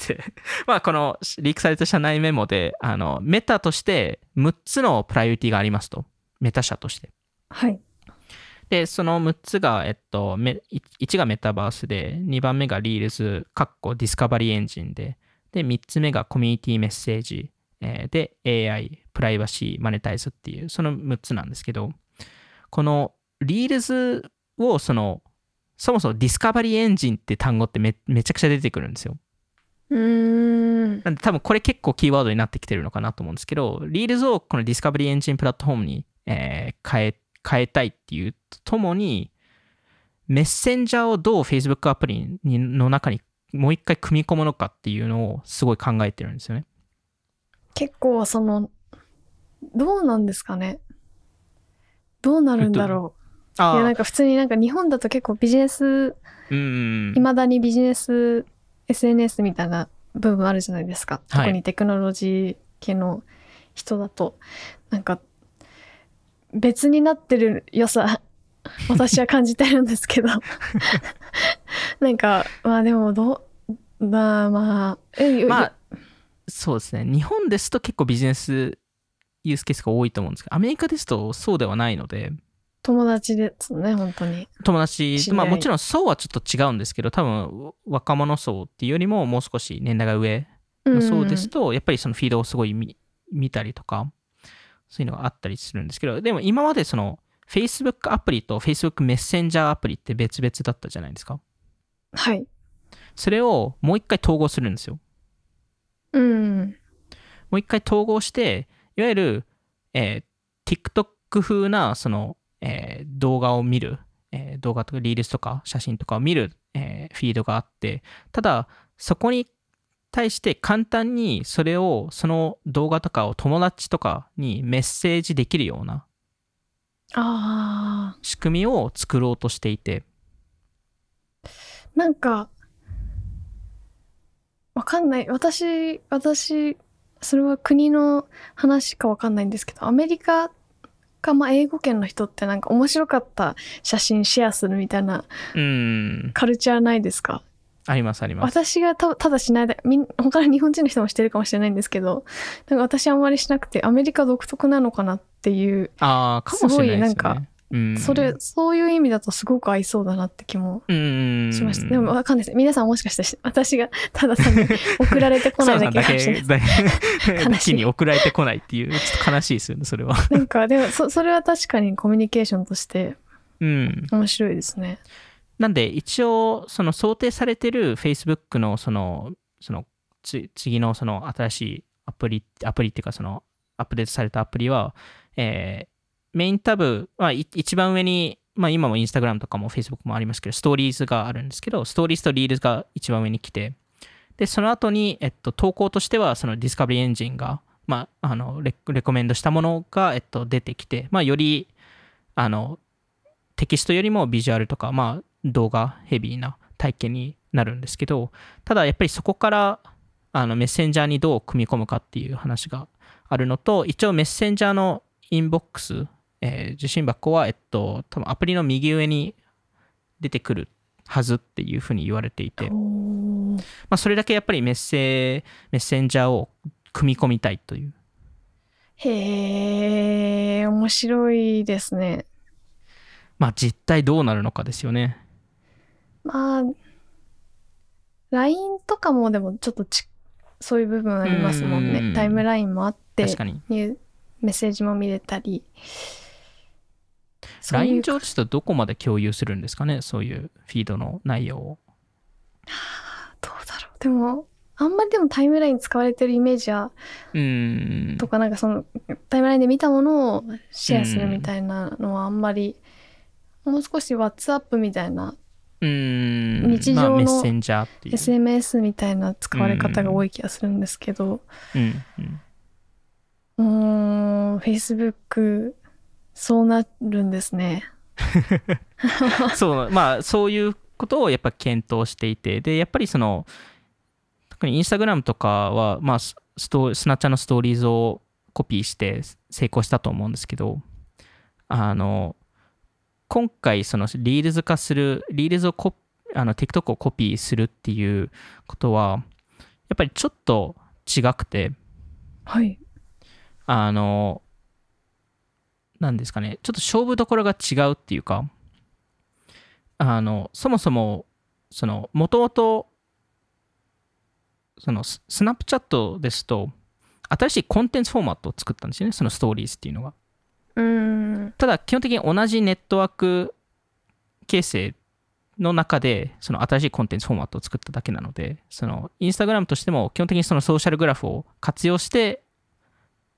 S2: でまあこのリークされた社内メモであのメタとして6つのプライオリティがありますと。メタ社として。
S1: はい。
S2: で、その6つが、えっと、め1がメタバースで、2番目がリールズ、カッコ discovery engine で、で、3つ目が community message、えーで、AI、プライバシー、マネタイズっていう、その6つなんですけど、このリールズを、その、そもそも discovery engine って単語ってめめちゃくちゃ出てくるんですよ。
S1: うーん
S2: なんで多分これ結構キーワードになってきてるのかなと思うんですけど、リールズをこの discovery engine platform に、えー変え変えたいっていうとともに、メッセンジャーをどう Facebook アプリにの中にもう一回組み込むのかっていうのをすごい考えてるんですよね。
S1: 結構そのどうなんですかねどうなるんだろういやなん
S2: あ
S1: か普通になんか日本だと結構ビジネス
S2: うん
S1: いまだにビジネス SNS みたいな部分あるじゃないですか、
S2: はい。
S1: 特にテクノロジー系の人だと。なんか別になってる良さ 私は感じてるんですけど。なんかまあでもどうまあまあえ
S2: まあ、そうですね。日本ですと結構ビジネスユースケースが多いと思うんですけど、アメリカですとそうではないので、
S1: 友達ですね本当に。
S2: 友達。まあもちろん層はちょっと違うんですけど多分若者層っていうよりももう少し年代が上の層ですと、やっぱりそのフィードをすごい見見たりとかそういうのがあったりするんですけどでも今までその Facebook アプリと Facebook メッセンジャーアプリって別々だったじゃないですか。
S1: はい。
S2: それをもう一回統合するんですよ。
S1: うん。
S2: もう一回統合していわゆる、えー TikTok 風なその、えー動画を見る、えー動画とかリールスとか写真とかを見る、えーフィードがあってただそこに対して簡単にそれをその動画とかを友達とかにメッセージできるような
S1: あ
S2: 仕組みを作ろうとしていて。
S1: ーなんかわかんない。私私それは国の話かわかんないんですけどアメリカかまあ英語圏の人ってなんか面白かった写真シェアするみたいなカルチャーないですか？
S2: ありますあります。
S1: 私がたただしないでみん他の日本人の人もしてるかもしれないんですけどなんか私あんまりしなくてアメリカ独特なのかなっていう、
S2: ああかもしれないですよね。
S1: すごいなんか
S2: うん
S1: それそういう意味だとすごく合いそうだなって気も
S2: うん
S1: しました。でもわかんないです。皆さんもしかして私がただ単に送られてこないだけかもしれない 悲しい
S2: けに送られてこないっていう、ちょっと悲しいですよね、それは。
S1: なんかでもそそれは確かにコミュニケーションとして
S2: うん。
S1: 面白いですね。
S2: なんで、一応、その想定されてる Facebook の、その、その、つ次のその新しいアプリ、アプリっていうか、その、アップデートされたアプリは、えーメインタブ、まあ、一番上に、まあ、今も Instagram とかも Facebook もありますけど、ストーリーズがあるんですけど、ストーリーズとリールズが一番上に来て、で、その後に、えっと、投稿としては、その discovery engine が、まあ、あのレ、レコメンドしたものが、えっと、出てきて、まあ、より、あの、テキストよりもビジュアルとか、まあ、動画ヘビーな体験になるんですけど、ただやっぱりそこからあのメッセンジャーにどう組み込むかっていう話があるのと、一応メッセンジャーのインボックス、えー受信箱は、えっと、多分アプリの右上に出てくるはずっていうふうに言われていて、まあ、それだけやっぱりメッセメッセンジャーを組み込みたいという。
S1: へえ、面白いですね。
S2: まあ実態どうなるのかですよね。
S1: まあ、LINE とかもでもちょっとちそういう部分ありますもん
S2: うん
S1: ね。タイムラインもあって、メッセージも見れたり。
S2: LINE 上ですとどこまで共有するんですかね？そういうフィードの内容を。
S1: どうだろう。でも、あんまりでもタイムライン使われてるイメージは、
S2: うーん。
S1: とかなんかそのタイムラインで見たものをシェアするみたいなのはあんまり、もう少し WhatsApp みたいな
S2: うーん
S1: 日常の
S2: まあ、メッセンジャーっていう。
S1: SMS みたいな使われ方が多い気がするんですけど、
S2: うんうん
S1: うーん、Facebook、そうなるんですね。
S2: そう、まあ、そういうことをやっぱ検討していて、で、やっぱりその、特にインスタグラムとかは、まあ、ススト Snapchat のストーリーズをコピーして成功したと思うんですけど、あの、今回、そのリールズ化する、リールズをコあの TikTok をコピーするっていうことは、やっぱりちょっと違くて、
S1: はい。
S2: あの、なんですかね、ちょっと勝負どころが違うっていうか、あの、そもそも、その、もともと、その、ススナップチャットですと、新しいコンテンツフォーマットを作ったんですよね、そのストーリーズっていうのが。
S1: うーん。
S2: ただ、基本的に同じネットワーク形成の中で、その新しいコンテンツフォーマットを作っただけなので、その、インスタグラムとしても、基本的にそのソーシャルグラフを活用して、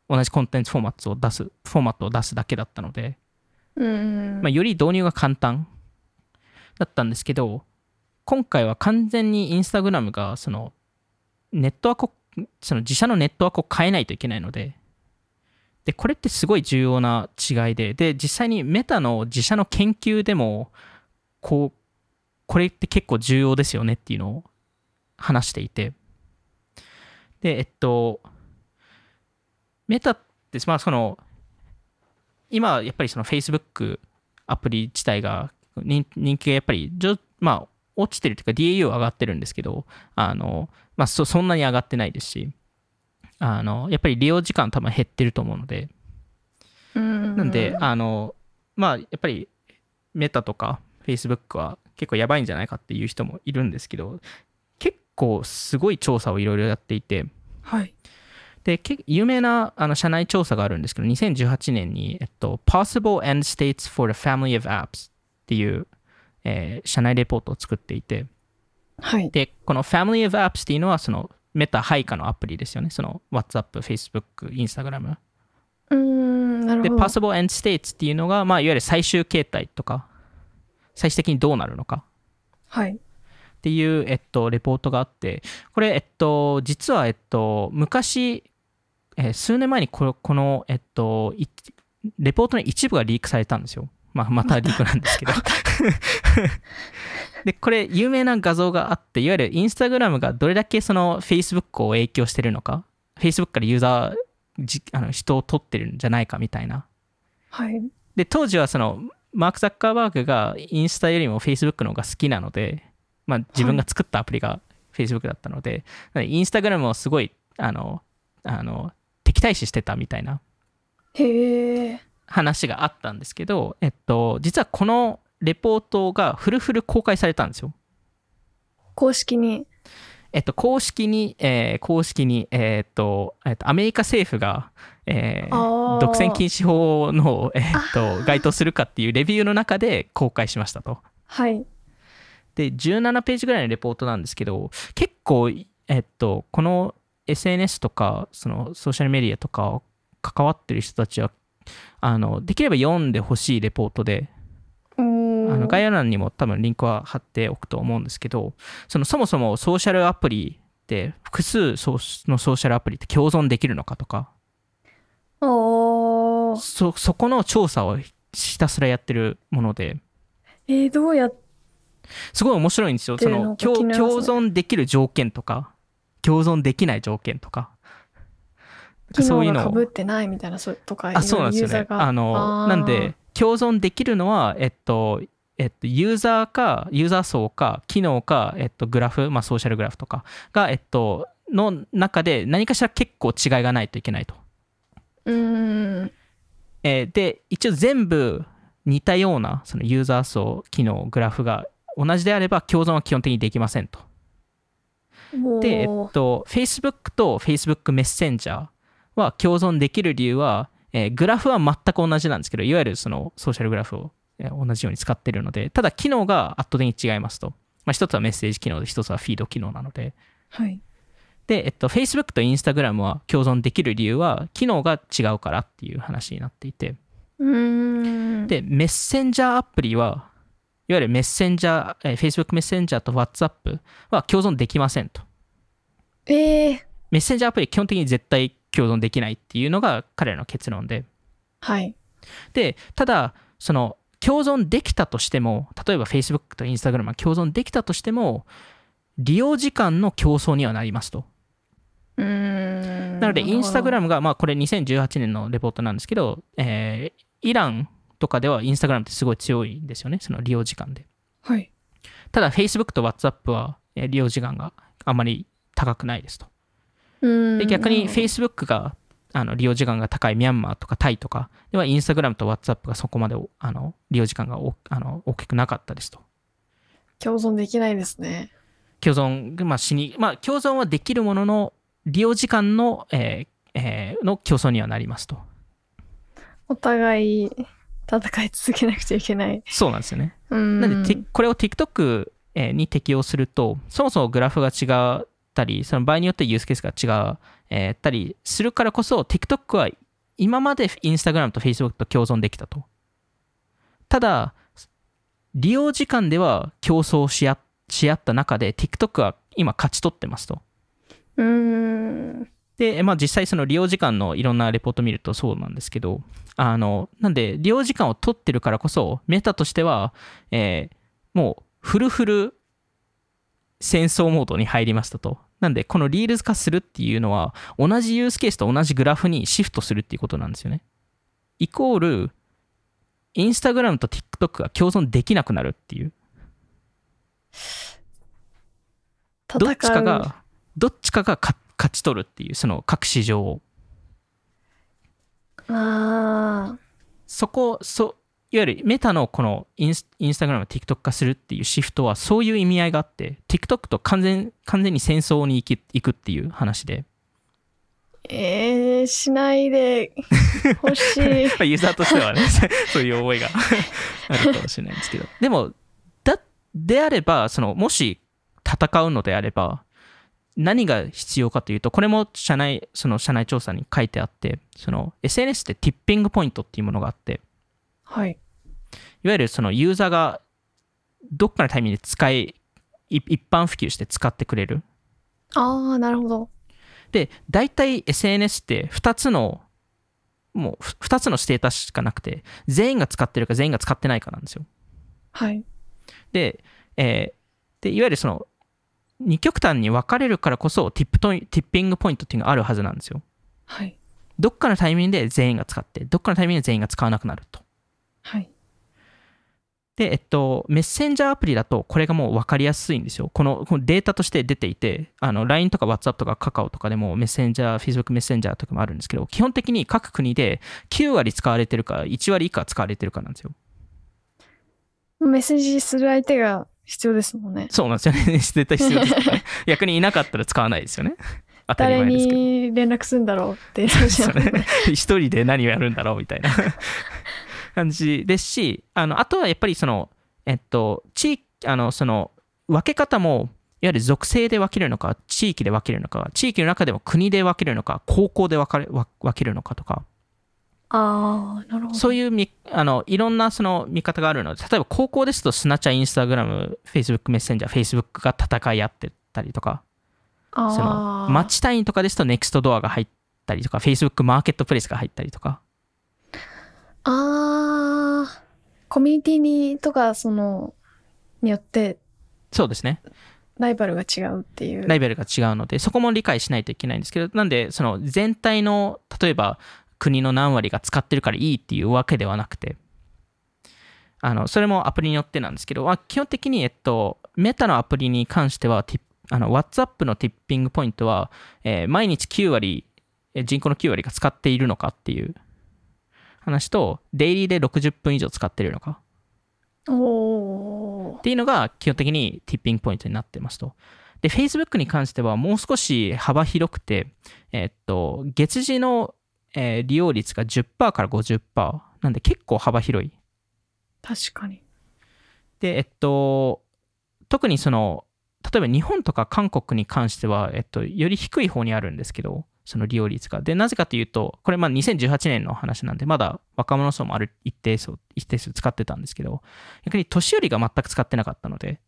S2: 同じコンテンツフォーマットを出す、フォーマットを出すだけだったので、
S1: うーん。
S2: まあ、より導入が簡単だったんですけど、今回は完全にインスタグラムが、その、ネットワークを、その自社のネットワークを変えないといけないので、で、これってすごい重要な違いで、で、実際にメタの自社の研究でも、こう、これって結構重要ですよねっていうのを話していて、で、えっと、メタって、まあ、その、今、やっぱりその Facebook アプリ自体が人人気がやっぱりじょ、まあ、落ちてるというか DAU は上がってるんですけど、あの、まあそ、そんなに上がってないですし、あの、やっぱり利用時間多分減ってると思うので。なんで、あの、まあ、やっぱりメタとか Facebook は結構やばいんじゃないかっていう人もいるんですけど、結構すごい調査をいろいろやっていて、
S1: はい。
S2: で、け有名なあの社内調査があるんですけど、2018年に、えっと、Possible End States for the Family of Apps っていう、えー社内レポートを作っていて、
S1: はい。
S2: で、この Family of Apps っていうのは、そのメタ配下のアプリですよね。その WhatsApp、Facebook、Instagram。
S1: うーん、なる
S2: で、
S1: ほど。
S2: Possible End States っていうのが、まあ、いわゆる最終形態とか、最終的にどうなるのか
S1: はい。
S2: っていう、えっと、レポートがあって、これ、えっと、実は、えっと、昔、えー数年前にこの、この、えっと、いレポートの一部がリークされたんですよ。まあ、またリークなんですけど。で、これ、有名な画像があって、いわゆるインスタグラムがどれだけその Facebook を影響してるのか、Facebook からユーザーじ、あの人を取ってるんじゃないかみたいな。
S1: はい。
S2: で、当時はその、マーク・ザッカーバーグがインスタよりも Facebook の方が好きなので、まあ、自分が作ったアプリが Facebook だったので、なのでインスタグラムをすごい、あの、あの、敵対視してたみたいな。話があったんですけど、えっと、実はこのレポートがフルフル公開されたんですよ。
S1: 公式に。
S2: えっと、公式に、えー公式に、えーっと、えっと、アメリカ政府が、えー独占禁止法の、えーっ
S1: あ
S2: と、該当するかっていうレビューの中で公開しましたと。
S1: はい。
S2: で、17ページぐらいのレポートなんですけど、結構、えっと、この SNS とか、そのソーシャルメディアとか関わってる人たちは、あの、できれば読んでほしいレポートで、あの概要欄にも多分リンクは貼っておくと思うんですけど、そのそもそもソーシャルアプリって複数のソーシャルアプリって共存できるのかとかそそこの調査をひたすらやってるもので。
S1: えー、どうやっ
S2: すごい面白いんですよ。その共存できる条件とか共存できない条件とか
S1: 機
S2: そういうのを
S1: 能がかぶってないみたいなそうとか
S2: あそうなんですよね。あのなんで共存できるのは、えっとえっと、ユーザーかユーザー層か機能か、えっと、グラフ、まあ、ソーシャルグラフとかが、えっと、の中で何かしら結構違いがないといけないと。
S1: うーん
S2: えーで一応全部似たようなそのユーザー層機能グラフが同じであれば共存は基本的にできませんと。で、えっと、Facebook と Facebook メッセンジャーは共存できる理由は、えーグラフは全く同じなんですけど、いわゆるそのソーシャルグラフを、えー同じように使っているので、ただ機能が圧倒的に違いますと。まあ、一つはメッセージ機能で、一つはフィード機能なので。
S1: はい
S2: で、えっと、Facebook と Instagram は共存できる理由は、機能が違うからっていう話になっていて。
S1: うーん
S2: で、メッセンジャーアプリは、いわゆるメッセンジャー、えー Facebook メッセンジャーと WhatsApp は共存できませんと。
S1: えー、
S2: メッセンジャーアプリ基本的に絶対共存できないっていうのが彼らの結論で。
S1: はい
S2: で、ただ、その共存できたとしても、例えば Facebook と Instagram が共存できたとしても、利用時間の競争にはなりますと。
S1: うーん
S2: なので、
S1: るほど
S2: Instagram が、まあこれ2018年のレポートなんですけど、えーイランとかでは Instagram ってすごい強いんですよね、その利用時間で。
S1: はい
S2: ただ、Facebook と WhatsApp はえー利用時間があまり高くないですと。
S1: うーん
S2: で逆に Facebook があの利用時間が高いミャンマーとかタイとかでは Instagram と WhatsApp がそこまであの利用時間がおあの大きくなかったですと。
S1: 共存できないですね
S2: 共存、まあ、死に、まあ、共存はできるものの利用時間の、えーえーの競争にはなりますと。
S1: お互い戦い続けなくちゃいけない
S2: そうなんですよね。
S1: ん
S2: なんで、てこれを TikTok えーに適用すると、そもそもグラフが違ったり、その場合によってユースケースが違う、えーったりするからこそ、TikTok は今まで Instagram と Facebook と共存できたと。ただ、利用時間では競争し合った中で、TikTok は今勝ち取ってますと。
S1: うーん
S2: で、まあ、実際その利用時間のいろんなレポート見るとそうなんですけど、あの、なんで利用時間を取ってるからこそ、メタとしては、えーもうフルフル戦争モードに入りましたと。なんで、このリールズ化するっていうのは、同じユースケースと同じグラフにシフトするっていうことなんですよね。イコール、インスタグラムと TikTok が共存できなくなるっていう。どっちかが、どっちかが勝勝ち取るっていう、その各市場を。
S1: あー。
S2: そこ、そいわゆるメタのこのインスインスタグラム、TikTok 化するっていうシフトはそういう意味合いがあって、TikTok と完全完全に戦争に行き行くっていう話で、
S1: えー、しないで 欲しい。
S2: まあユーザーとしてはね、そういう思いが あるかもしれないんですけど、でも、だであれば、そのもし戦うのであれば、何が必要かというと、これも社内その社内調査に書いてあって、その SNS ってティッピングポイントっていうものがあって、
S1: はい
S2: いわゆるそのユーザーがどっかのタイミングで使い、い一般普及して使ってくれる。
S1: ああなるほど
S2: で、大体 SNS って2つの、もう2つのステータスしかなくて、全員が使ってるか全員が使ってないかなんですよ。
S1: はい
S2: で、えーでいわゆるその、二極端に分かれるからこそティップトイティッピングポイントっていうのがあるはずなんですよ。
S1: はい
S2: どっかのタイミングで全員が使って、どっかのタイミングで全員が使わなくなると。
S1: はい
S2: で、えっと、メッセンジャーアプリだと、これがもう分かりやすいんですよ。このこのデータとして出ていて、あの LINE とか WhatsApp とか Kakao とかでもメッセンジャー、Facebook メッセンジャーとかもあるんですけど、基本的に各国で9割使われてるか、1割以下使われてるかなんですよ。
S1: メッセージする相手が必要ですもんね
S2: そうなんですよね。絶対必要ですね。逆にいなかったら使わないですよね。当たり
S1: 誰
S2: 前ですけど。
S1: に連絡するんだろうっていう
S2: ね一人で何をやるんだろうみたいな感じですしあのあとはやっぱりそのえっと地域あのその分け方もいわゆる属性で分けるのか地域で分けるのか地域の中でも国で分けるのか高校で分かれ分分けるのかとか
S1: ああなるほど。
S2: そういうみあのいろんなその見方があるので例えば高校ですとスナチャインスタグラムフェイスブックメッセンジャーフェイスブックが戦い合ってたりとかそのマッチ単位とかですと NEXT ドアが入ったりとか Facebook マーケットプレイスが入ったりとか。
S1: あー。コミュニティにとかそのによって
S2: そうですね。
S1: ライバルが違うっていう。
S2: ライバルが違うのでそこも理解しないといけないんですけどなんでその全体の例えば国の何割が使ってるからいいっていうわけではなくて。あのそれもアプリによってなんですけど、まあ基本的に、えっと、メタのアプリに関してはあの WhatsApp のティッピングポイントは、えー毎日9割えー人口の9割が使っているのかっていう。話とデイリーで60分以上使っているのか。っていうのが基本的にティッピングポイントになってますと。で、Facebook に関してはもう少し幅広くて、えっと、月次の、えー利用率が10%から50%なんで結構幅広い。
S1: 確かに
S2: で、えっと、特にその、例えば日本とか韓国に関しては、えっと、より低い方にあるんですけど、その利用率が。で、なぜかというと、これまあ2018年の話なんで、まだ若者層もある一定数、一定数使ってたんですけど、逆に年寄りが全く使ってなかったので、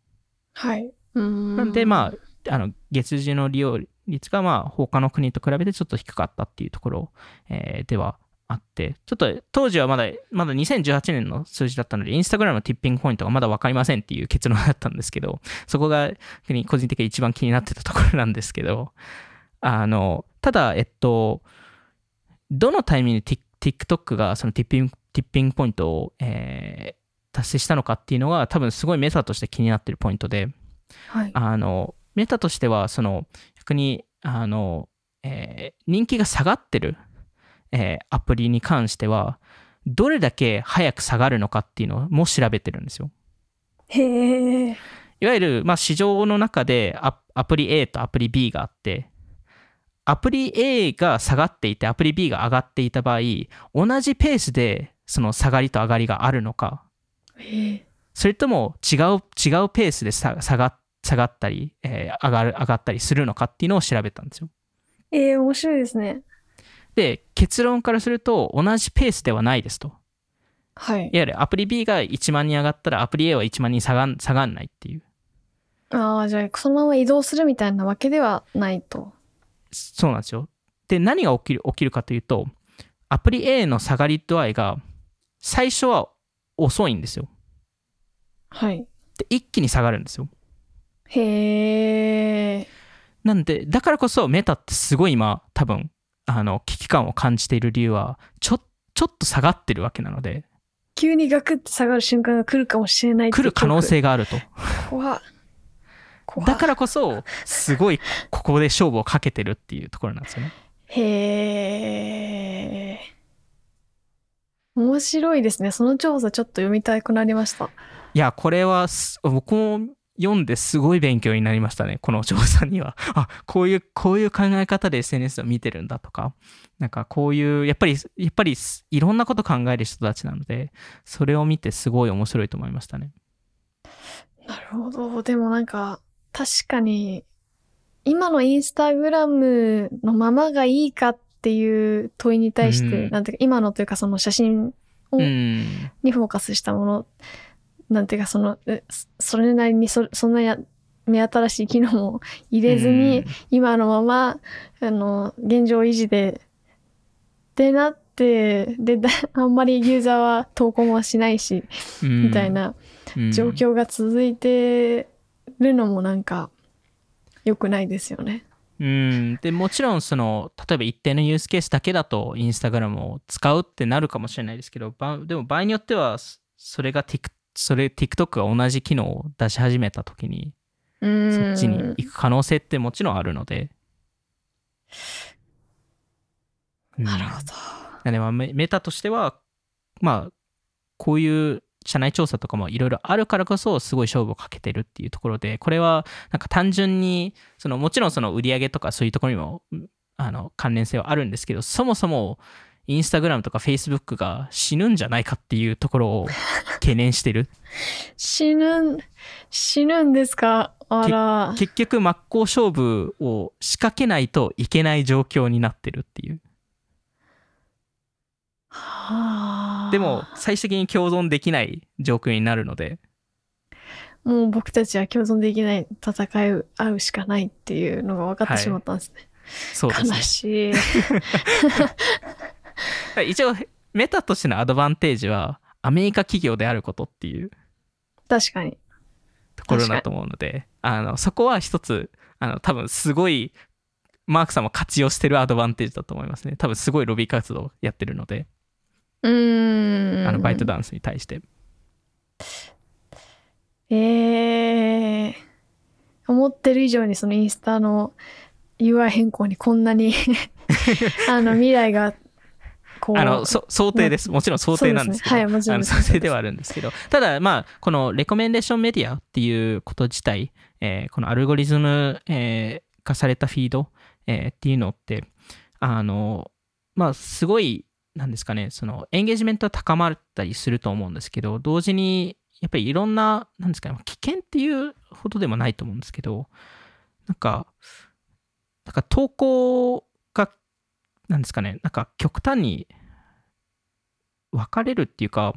S1: はいうん
S2: なんで、まあ、あの月次の利用率が、まあ、他の国と比べてちょっと低かったっていうところ、えーではあって、ちょっと当時はまだ、まだ2018年の数字だったので、インスタグラムのティッピングポイントがまだ分かりませんっていう結論だったんですけど、そこが個人的に一番気になってたところなんですけど、あの、ただ、えっと、どのタイミングで Tik- TikTok がそのティッピングティッピングポイントを、えー達成したのかっていうのが多分すごいメタとして気になってるポイントで、
S1: はい。
S2: あの、メタとしては、その、逆に、あの、えー人気が下がってる、えーアプリに関しては、どれだけ早く下がるのかっていうのも調べてるんですよ。
S1: へえ
S2: いわゆる、まあ、市場の中でアアプリ A とアプリ B があって、アプリ A が下がっていて、アプリ B が上がっていた場合、同じペースでその下がりと上がりがあるのか、それとも違う、違うペースで下下が下がったり、えー上がる、上がったりするのかっていうのを調べたんですよ。
S1: えー、面白いですね
S2: で、結論からすると同じペースではないですと。
S1: はい
S2: いわゆるアプリ B が1万人上がったらアプリ A は1万人下がん下がんないっていう。
S1: ああじゃあそのまま移動するみたいなわけではないと
S2: そうなんですよ。で、何が起きる起きるかというと、アプリ A の下がり度合いが最初は遅いんですよ。
S1: はい
S2: で、一気に下がるんですよ。
S1: へえ
S2: なんで、だからこそメタってすごい今、多分、あの、危機感を感じている理由は、ちょ、ちょっと下がってるわけなので、
S1: 急にガクって下がる瞬間が来るかもしれない
S2: 来る可能性があると。
S1: 怖っ。怖っ。
S2: だからこそ、すごいここで勝負をかけてるっていうところなんですよね。
S1: へえ面白いですね。その調査ちょっと読みたくなりました。
S2: いや、これはす、僕も読んですごい勉強になりましたね、この調査には。あ、こういう、こういう考え方で SNS を見てるんだとか、なんかこういう、やっぱり、やっぱりいろんなこと考える人たちなので、それを見てすごい面白いと思いましたね。
S1: なるほどでもなんか確かに今のインスタグラムのままがいいかっていう問いに対して、
S2: うん
S1: なんていうか今のというかその写真を
S2: うん。
S1: にフォーカスしたものなんていうかそのえそそれなりにそそんなや目新しい機能も入れずに、今のままあの現状維持でってなってでだ あんまりユーザーは投稿もしないし、
S2: うん、
S1: みたいな
S2: うん。
S1: 状況が続いてるのもなんか良くないですよね。
S2: うん、でもちろんその例えば一定のユースケースだけだとインスタグラムを使うってなるかもしれないですけどばでも場合によってはそそれが Tik それ TikTok が同じ機能を出し始めた時にそっちに行く可能性ってもちろんあるので、うん
S1: なるほど。
S2: でまあメメタとしてはまあこういう社内調査とかもいろいろあるからこそすごい勝負をかけてるっていうところでこれはなんか単純にそのもちろんその売り上げとかそういうところにもうんあの関連性はあるんですけどそもそもインスタグラムとかフェイスブックが死ぬんじゃないかっていうところを懸念してる？
S1: 死ぬん、死ぬんですか？あら。
S2: 結局真っ向勝負を仕掛けないといけない状況になってるっていう
S1: はあ
S2: でも最終的に共存できない状況になるので
S1: もう僕たちは共存できない戦い合うしかないっていうのが分かってしまったんですね。
S2: そうですね
S1: 悲。しい。
S2: 一応、メタとしてのアドバンテージは、アメリカ企業であることっていう
S1: 確かに。
S2: ところだと思うので、あの、そこは一つ、あの、多分すごい、マークさんも活用してるアドバンテージだと思いますね。多分すごいロビー活動やってるので、
S1: うーん。
S2: あの、バイトダンスに対して。
S1: えー、思ってる以上にそのインスタの UI 変更にこんなに あの未来が
S2: あの、そ想定です。もちろん想定なんですけど、
S1: ね。はい
S2: 想定ではあるんですけど、ただ、まあ、このレコメンデーションメディアっていうこと自体、えーこのアルゴリズム、えー化されたフィード、えーっていうのって、あの、まあ、すごい、なんですかね、その、エンゲージメントは高まったりすると思うんですけど、同時に、やっぱりいろんな、なんですかね、危険っていうほどでもないと思うんですけど、なんか、なんか投稿がなんですかね、なんか極端に分かれるっていうか、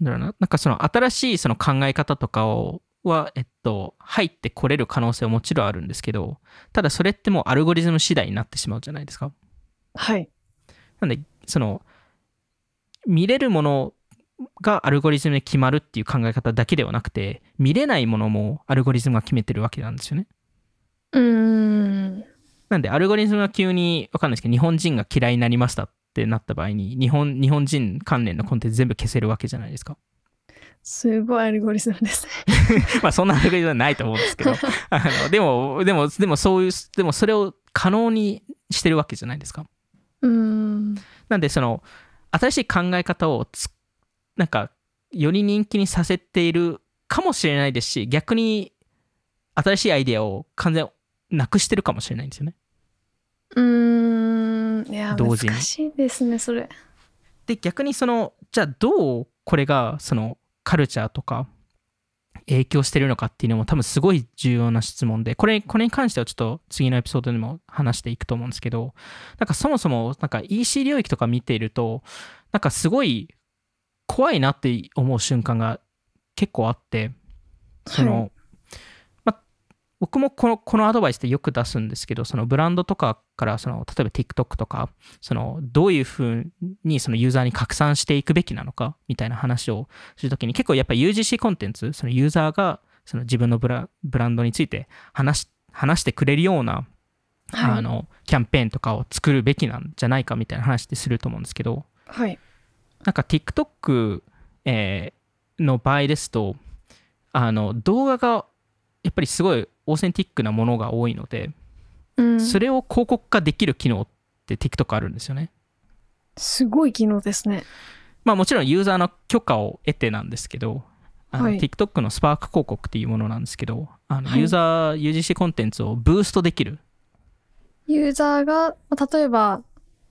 S2: なんだろうな、なんかその新しいその考え方とかを、は、えっと、入ってこれる可能性はもちろんあるんですけど、ただそれってもうアルゴリズム次第になってしまうじゃないですか。
S1: はい
S2: なんで、その、見れるものがアルゴリズムで決まるっていう考え方だけではなくて、見れないものもアルゴリズムが決めてるわけなんですよね。
S1: うーん
S2: なんで、アルゴリズムが急に、わかんないですけど、日本人が嫌いになりましたってなった場合に、日本、日本人関連のコンテンツ全部消せるわけじゃないですか？
S1: すごいアルゴリズムですね
S2: まあ、そんなアルゴリズムはないと思うんですけど、あの、でも、でも、でもそういう、でもそれを可能にしてるわけじゃないですか？
S1: うーん
S2: なんで、その、新しい考え方をつ、なんか、より人気にさせているかもしれないですし、逆に、新しいアイデアを完全なくしてるかもしれないんですよね。
S1: うーん。いや
S2: 同時に。
S1: 難しいですねそれ。
S2: で逆にそのじゃあどうこれがそのカルチャーとか影響してるのかっていうのも多分すごい重要な質問でこれこれに関してはちょっと次のエピソードでも話していくと思うんですけどなんかそもそもなんか EC 領域とか見ているとなんかすごい怖いなって思う瞬間が結構あってその、
S1: はい。
S2: ま僕もこのこのアドバイスでよく出すんですけどそのブランドとかからその例えば TikTok とかそのどういうふうにそのユーザーに拡散していくべきなのかみたいな話をするときに結構やっぱり UGC コンテンツそのユーザーがその自分のブラブランドについて話し話してくれるような、
S1: はい。
S2: あのキャンペーンとかを作るべきなんじゃないかみたいな話ってすると思うんですけど
S1: はい。
S2: なんか TikTok、えーの場合ですとあの動画がやっぱりすごいオーセンティックなものが多いので、
S1: うん
S2: それを広告化できる機能って TikTok あるんですよね。
S1: すごい機能ですね
S2: まあもちろんユーザーの許可を得てなんですけど、あの
S1: はい
S2: TikTok のスパーク広告っていうものなんですけど、あの
S1: はい
S2: ユーザー、UGC コンテンツをブーストできる。
S1: ユーザーがまあ例えば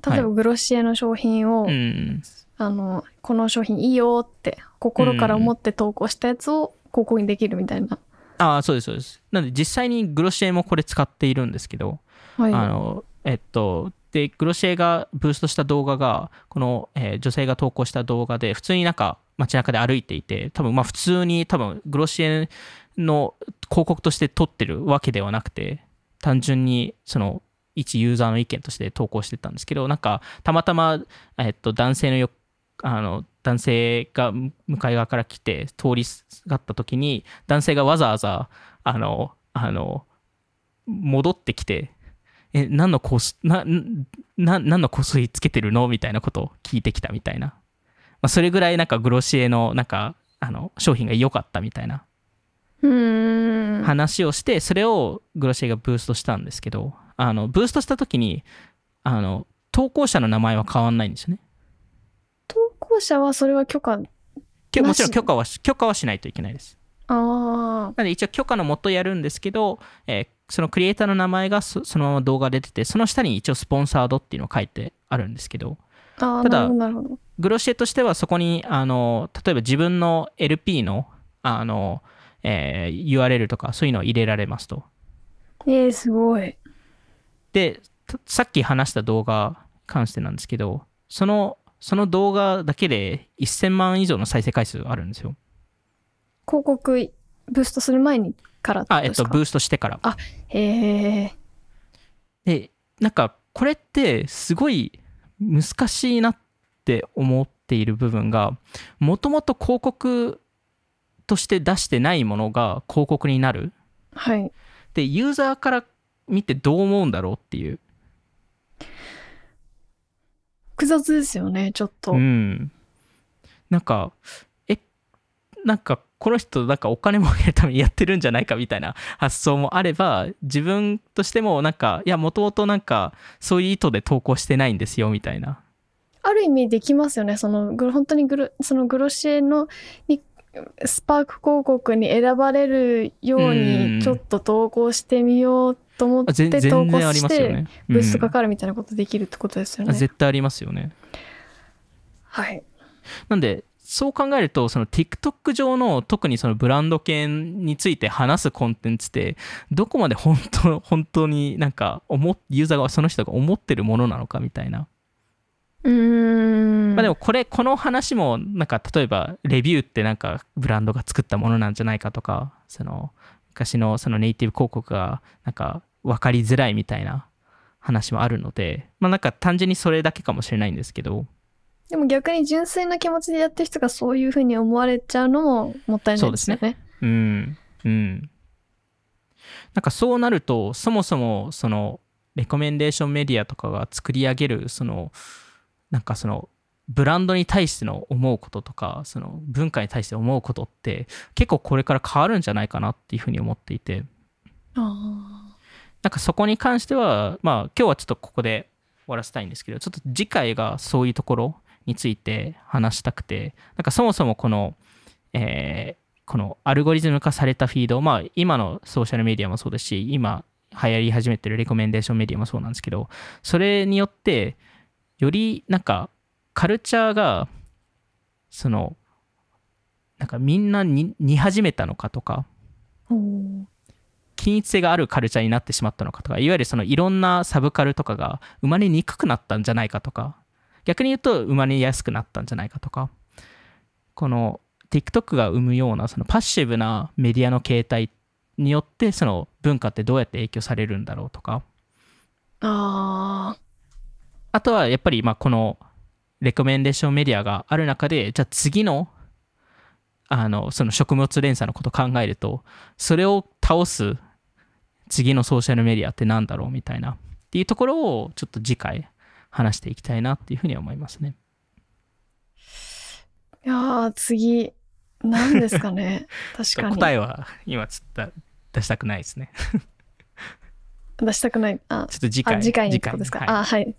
S1: 例えば
S2: は
S1: グロシエの商品を、
S2: うん。
S1: あのこの商品いいよって心から思って投稿したやつを広告にできるみたいな、
S2: ああ、そうです、そうです。なので実際にグロシエもこれ使っているんですけど、
S1: はい
S2: あの、えっと、で、グロシエがブーストした動画が、この、えー女性が投稿した動画で、普通になんか街中で歩いていて、多分まあ普通に多分グロシエの広告として撮ってるわけではなくて、単純にその一ユーザーの意見として投稿してたんですけど、なんかたまたま、えっと、男性のよあの男性が向かい側から来て通りすがった時に男性がわざわざあのあの戻ってきてえ何の香水なな何の香水つけてるの？みたいなことを聞いてきたみたいな、まあ、それぐらいなんかグロシエのなんかあの商品が良かったみたいな。話をしてそれをグロシエがブーストしたんですけどあのブーストした時にあの投稿者の名前は変わんないんですよね
S1: 投稿者はそれは許可
S2: もちろん許可はし許可はしないといけないです。
S1: あ
S2: なので一応許可のもとやるんですけど、えーそのクリエイターの名前がそそのまま動画で出てて、その下に一応スポンサードっていうのを書いてあるんですけど、ただグロシエとしてはそこに、あの、例えば自分の LP の、あの、えー URL とかそういうのを入れられますと。
S1: えー、すごい。
S2: で、たさっき話した動画に関してなんですけど、その、その動画だけで1000万以上の再生回数あるんですよ。
S1: 広告ブーストする前にから
S2: あ、えっと、ブーストしてから。
S1: へえ。
S2: で、なんか、これってすごい難しいなって思っている部分が、もともと広告として出してないものが広告になる。
S1: はい。
S2: で、ユーザーから見てどう思うんだろうっていう。
S1: 複雑ですよね、ちょっと。
S2: うん。なんか、え、なんか、この人、なんかお金儲けるためにやってるんじゃないかみたいな発想もあれば、自分としても、なんか、いや、もともとなんか、そういう意図で投稿してないんですよ、みたいな。
S1: ある意味できますよね。その、グ本当にグロ、そのグロシエの、に、スパーク広告に選ばれるよう
S2: うん
S1: に、ちょっと投稿してみようと思って投稿
S2: 全然あり
S1: して、
S2: ますよね。
S1: ブーストか
S2: うん
S1: かるみたいなことできるってことですよね。
S2: あ絶対ありますよね。
S1: はい。
S2: なんで、そう考えると、その TikTok 上の特にそのブランド系について話すコンテンツって、どこまで本当、本当になんか思、ユーザーがその人が思ってるものなのかみたいな。
S1: うーん。
S2: まあでもこれ、この話も、なんか例えば、レビューってなんかブランドが作ったものなんじゃないかとか、その、昔のそのネイティブ広告が、なんか分かりづらいみたいな話もあるので、まあなんか単純にそれだけかもしれないんですけど、
S1: でも逆に純粋な気持ちでやってる人がそういうふうに思われちゃうのももったいないですよね。
S2: うん、うん。なんかそうなると、そもそもそのレコメンデーションメディアとかが作り上げる、その、なんかその、ブランドに対しての思うこととか、その文化に対して思うことって、結構これから変わるんじゃないかなっていうふうに思っていて、
S1: あ
S2: なんかそこに関しては、まあ今日はちょっとここで終わらせたいんですけど、ちょっと次回がそういうところについて話したくて、なんかそもそもこの、えーこのアルゴリズム化されたフィード、まあ今のソーシャルメディアもそうですし、今流行り始めてるレコメンデーションメディアもそうなんですけど、それによって、よりなんかカルチャーが、その、なんかみんなに似始めたのかとか、均一性があるカルチャーになってしまったのかとか、いわゆるそのいろんなサブカルとかが生まれにくくなったんじゃないかとか、逆に言うと生まれやすくなったんじゃないかとか、この TikTok が生むようなそのパッシブなメディアの形態によってその文化ってどうやって影響されるんだろうとか、
S1: あ
S2: あとはやっぱりまあこのレコメンデーションメディアがある中で、じゃあ次のあのその食物連鎖のことを考えると、それを倒す次のソーシャルメディアってなんだろうみたいなっていうところをちょっと次回話していきたいなっていうふうには思いますね。
S1: ーいやー次何ですかね？確かに
S2: 答えは今ちょっと出したくないですね。
S1: 出したくないあ
S2: ちょっと次回。
S1: あ次回にってことですか、
S2: はい
S1: あはい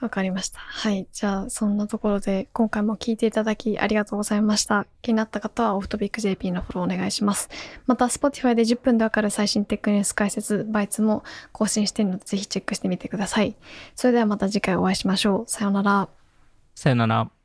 S1: わかりました。はい。じゃあそんなところで今回も聞いていただきありがとうございました。気になった方はオフトビック JP のフォローお願いします。また Spotify で10分でわかる最新テックニュース解説バイツも更新しているのでぜひチェックしてみてください。それではまた次回お会いしましょう。さようなら。
S2: さよなら。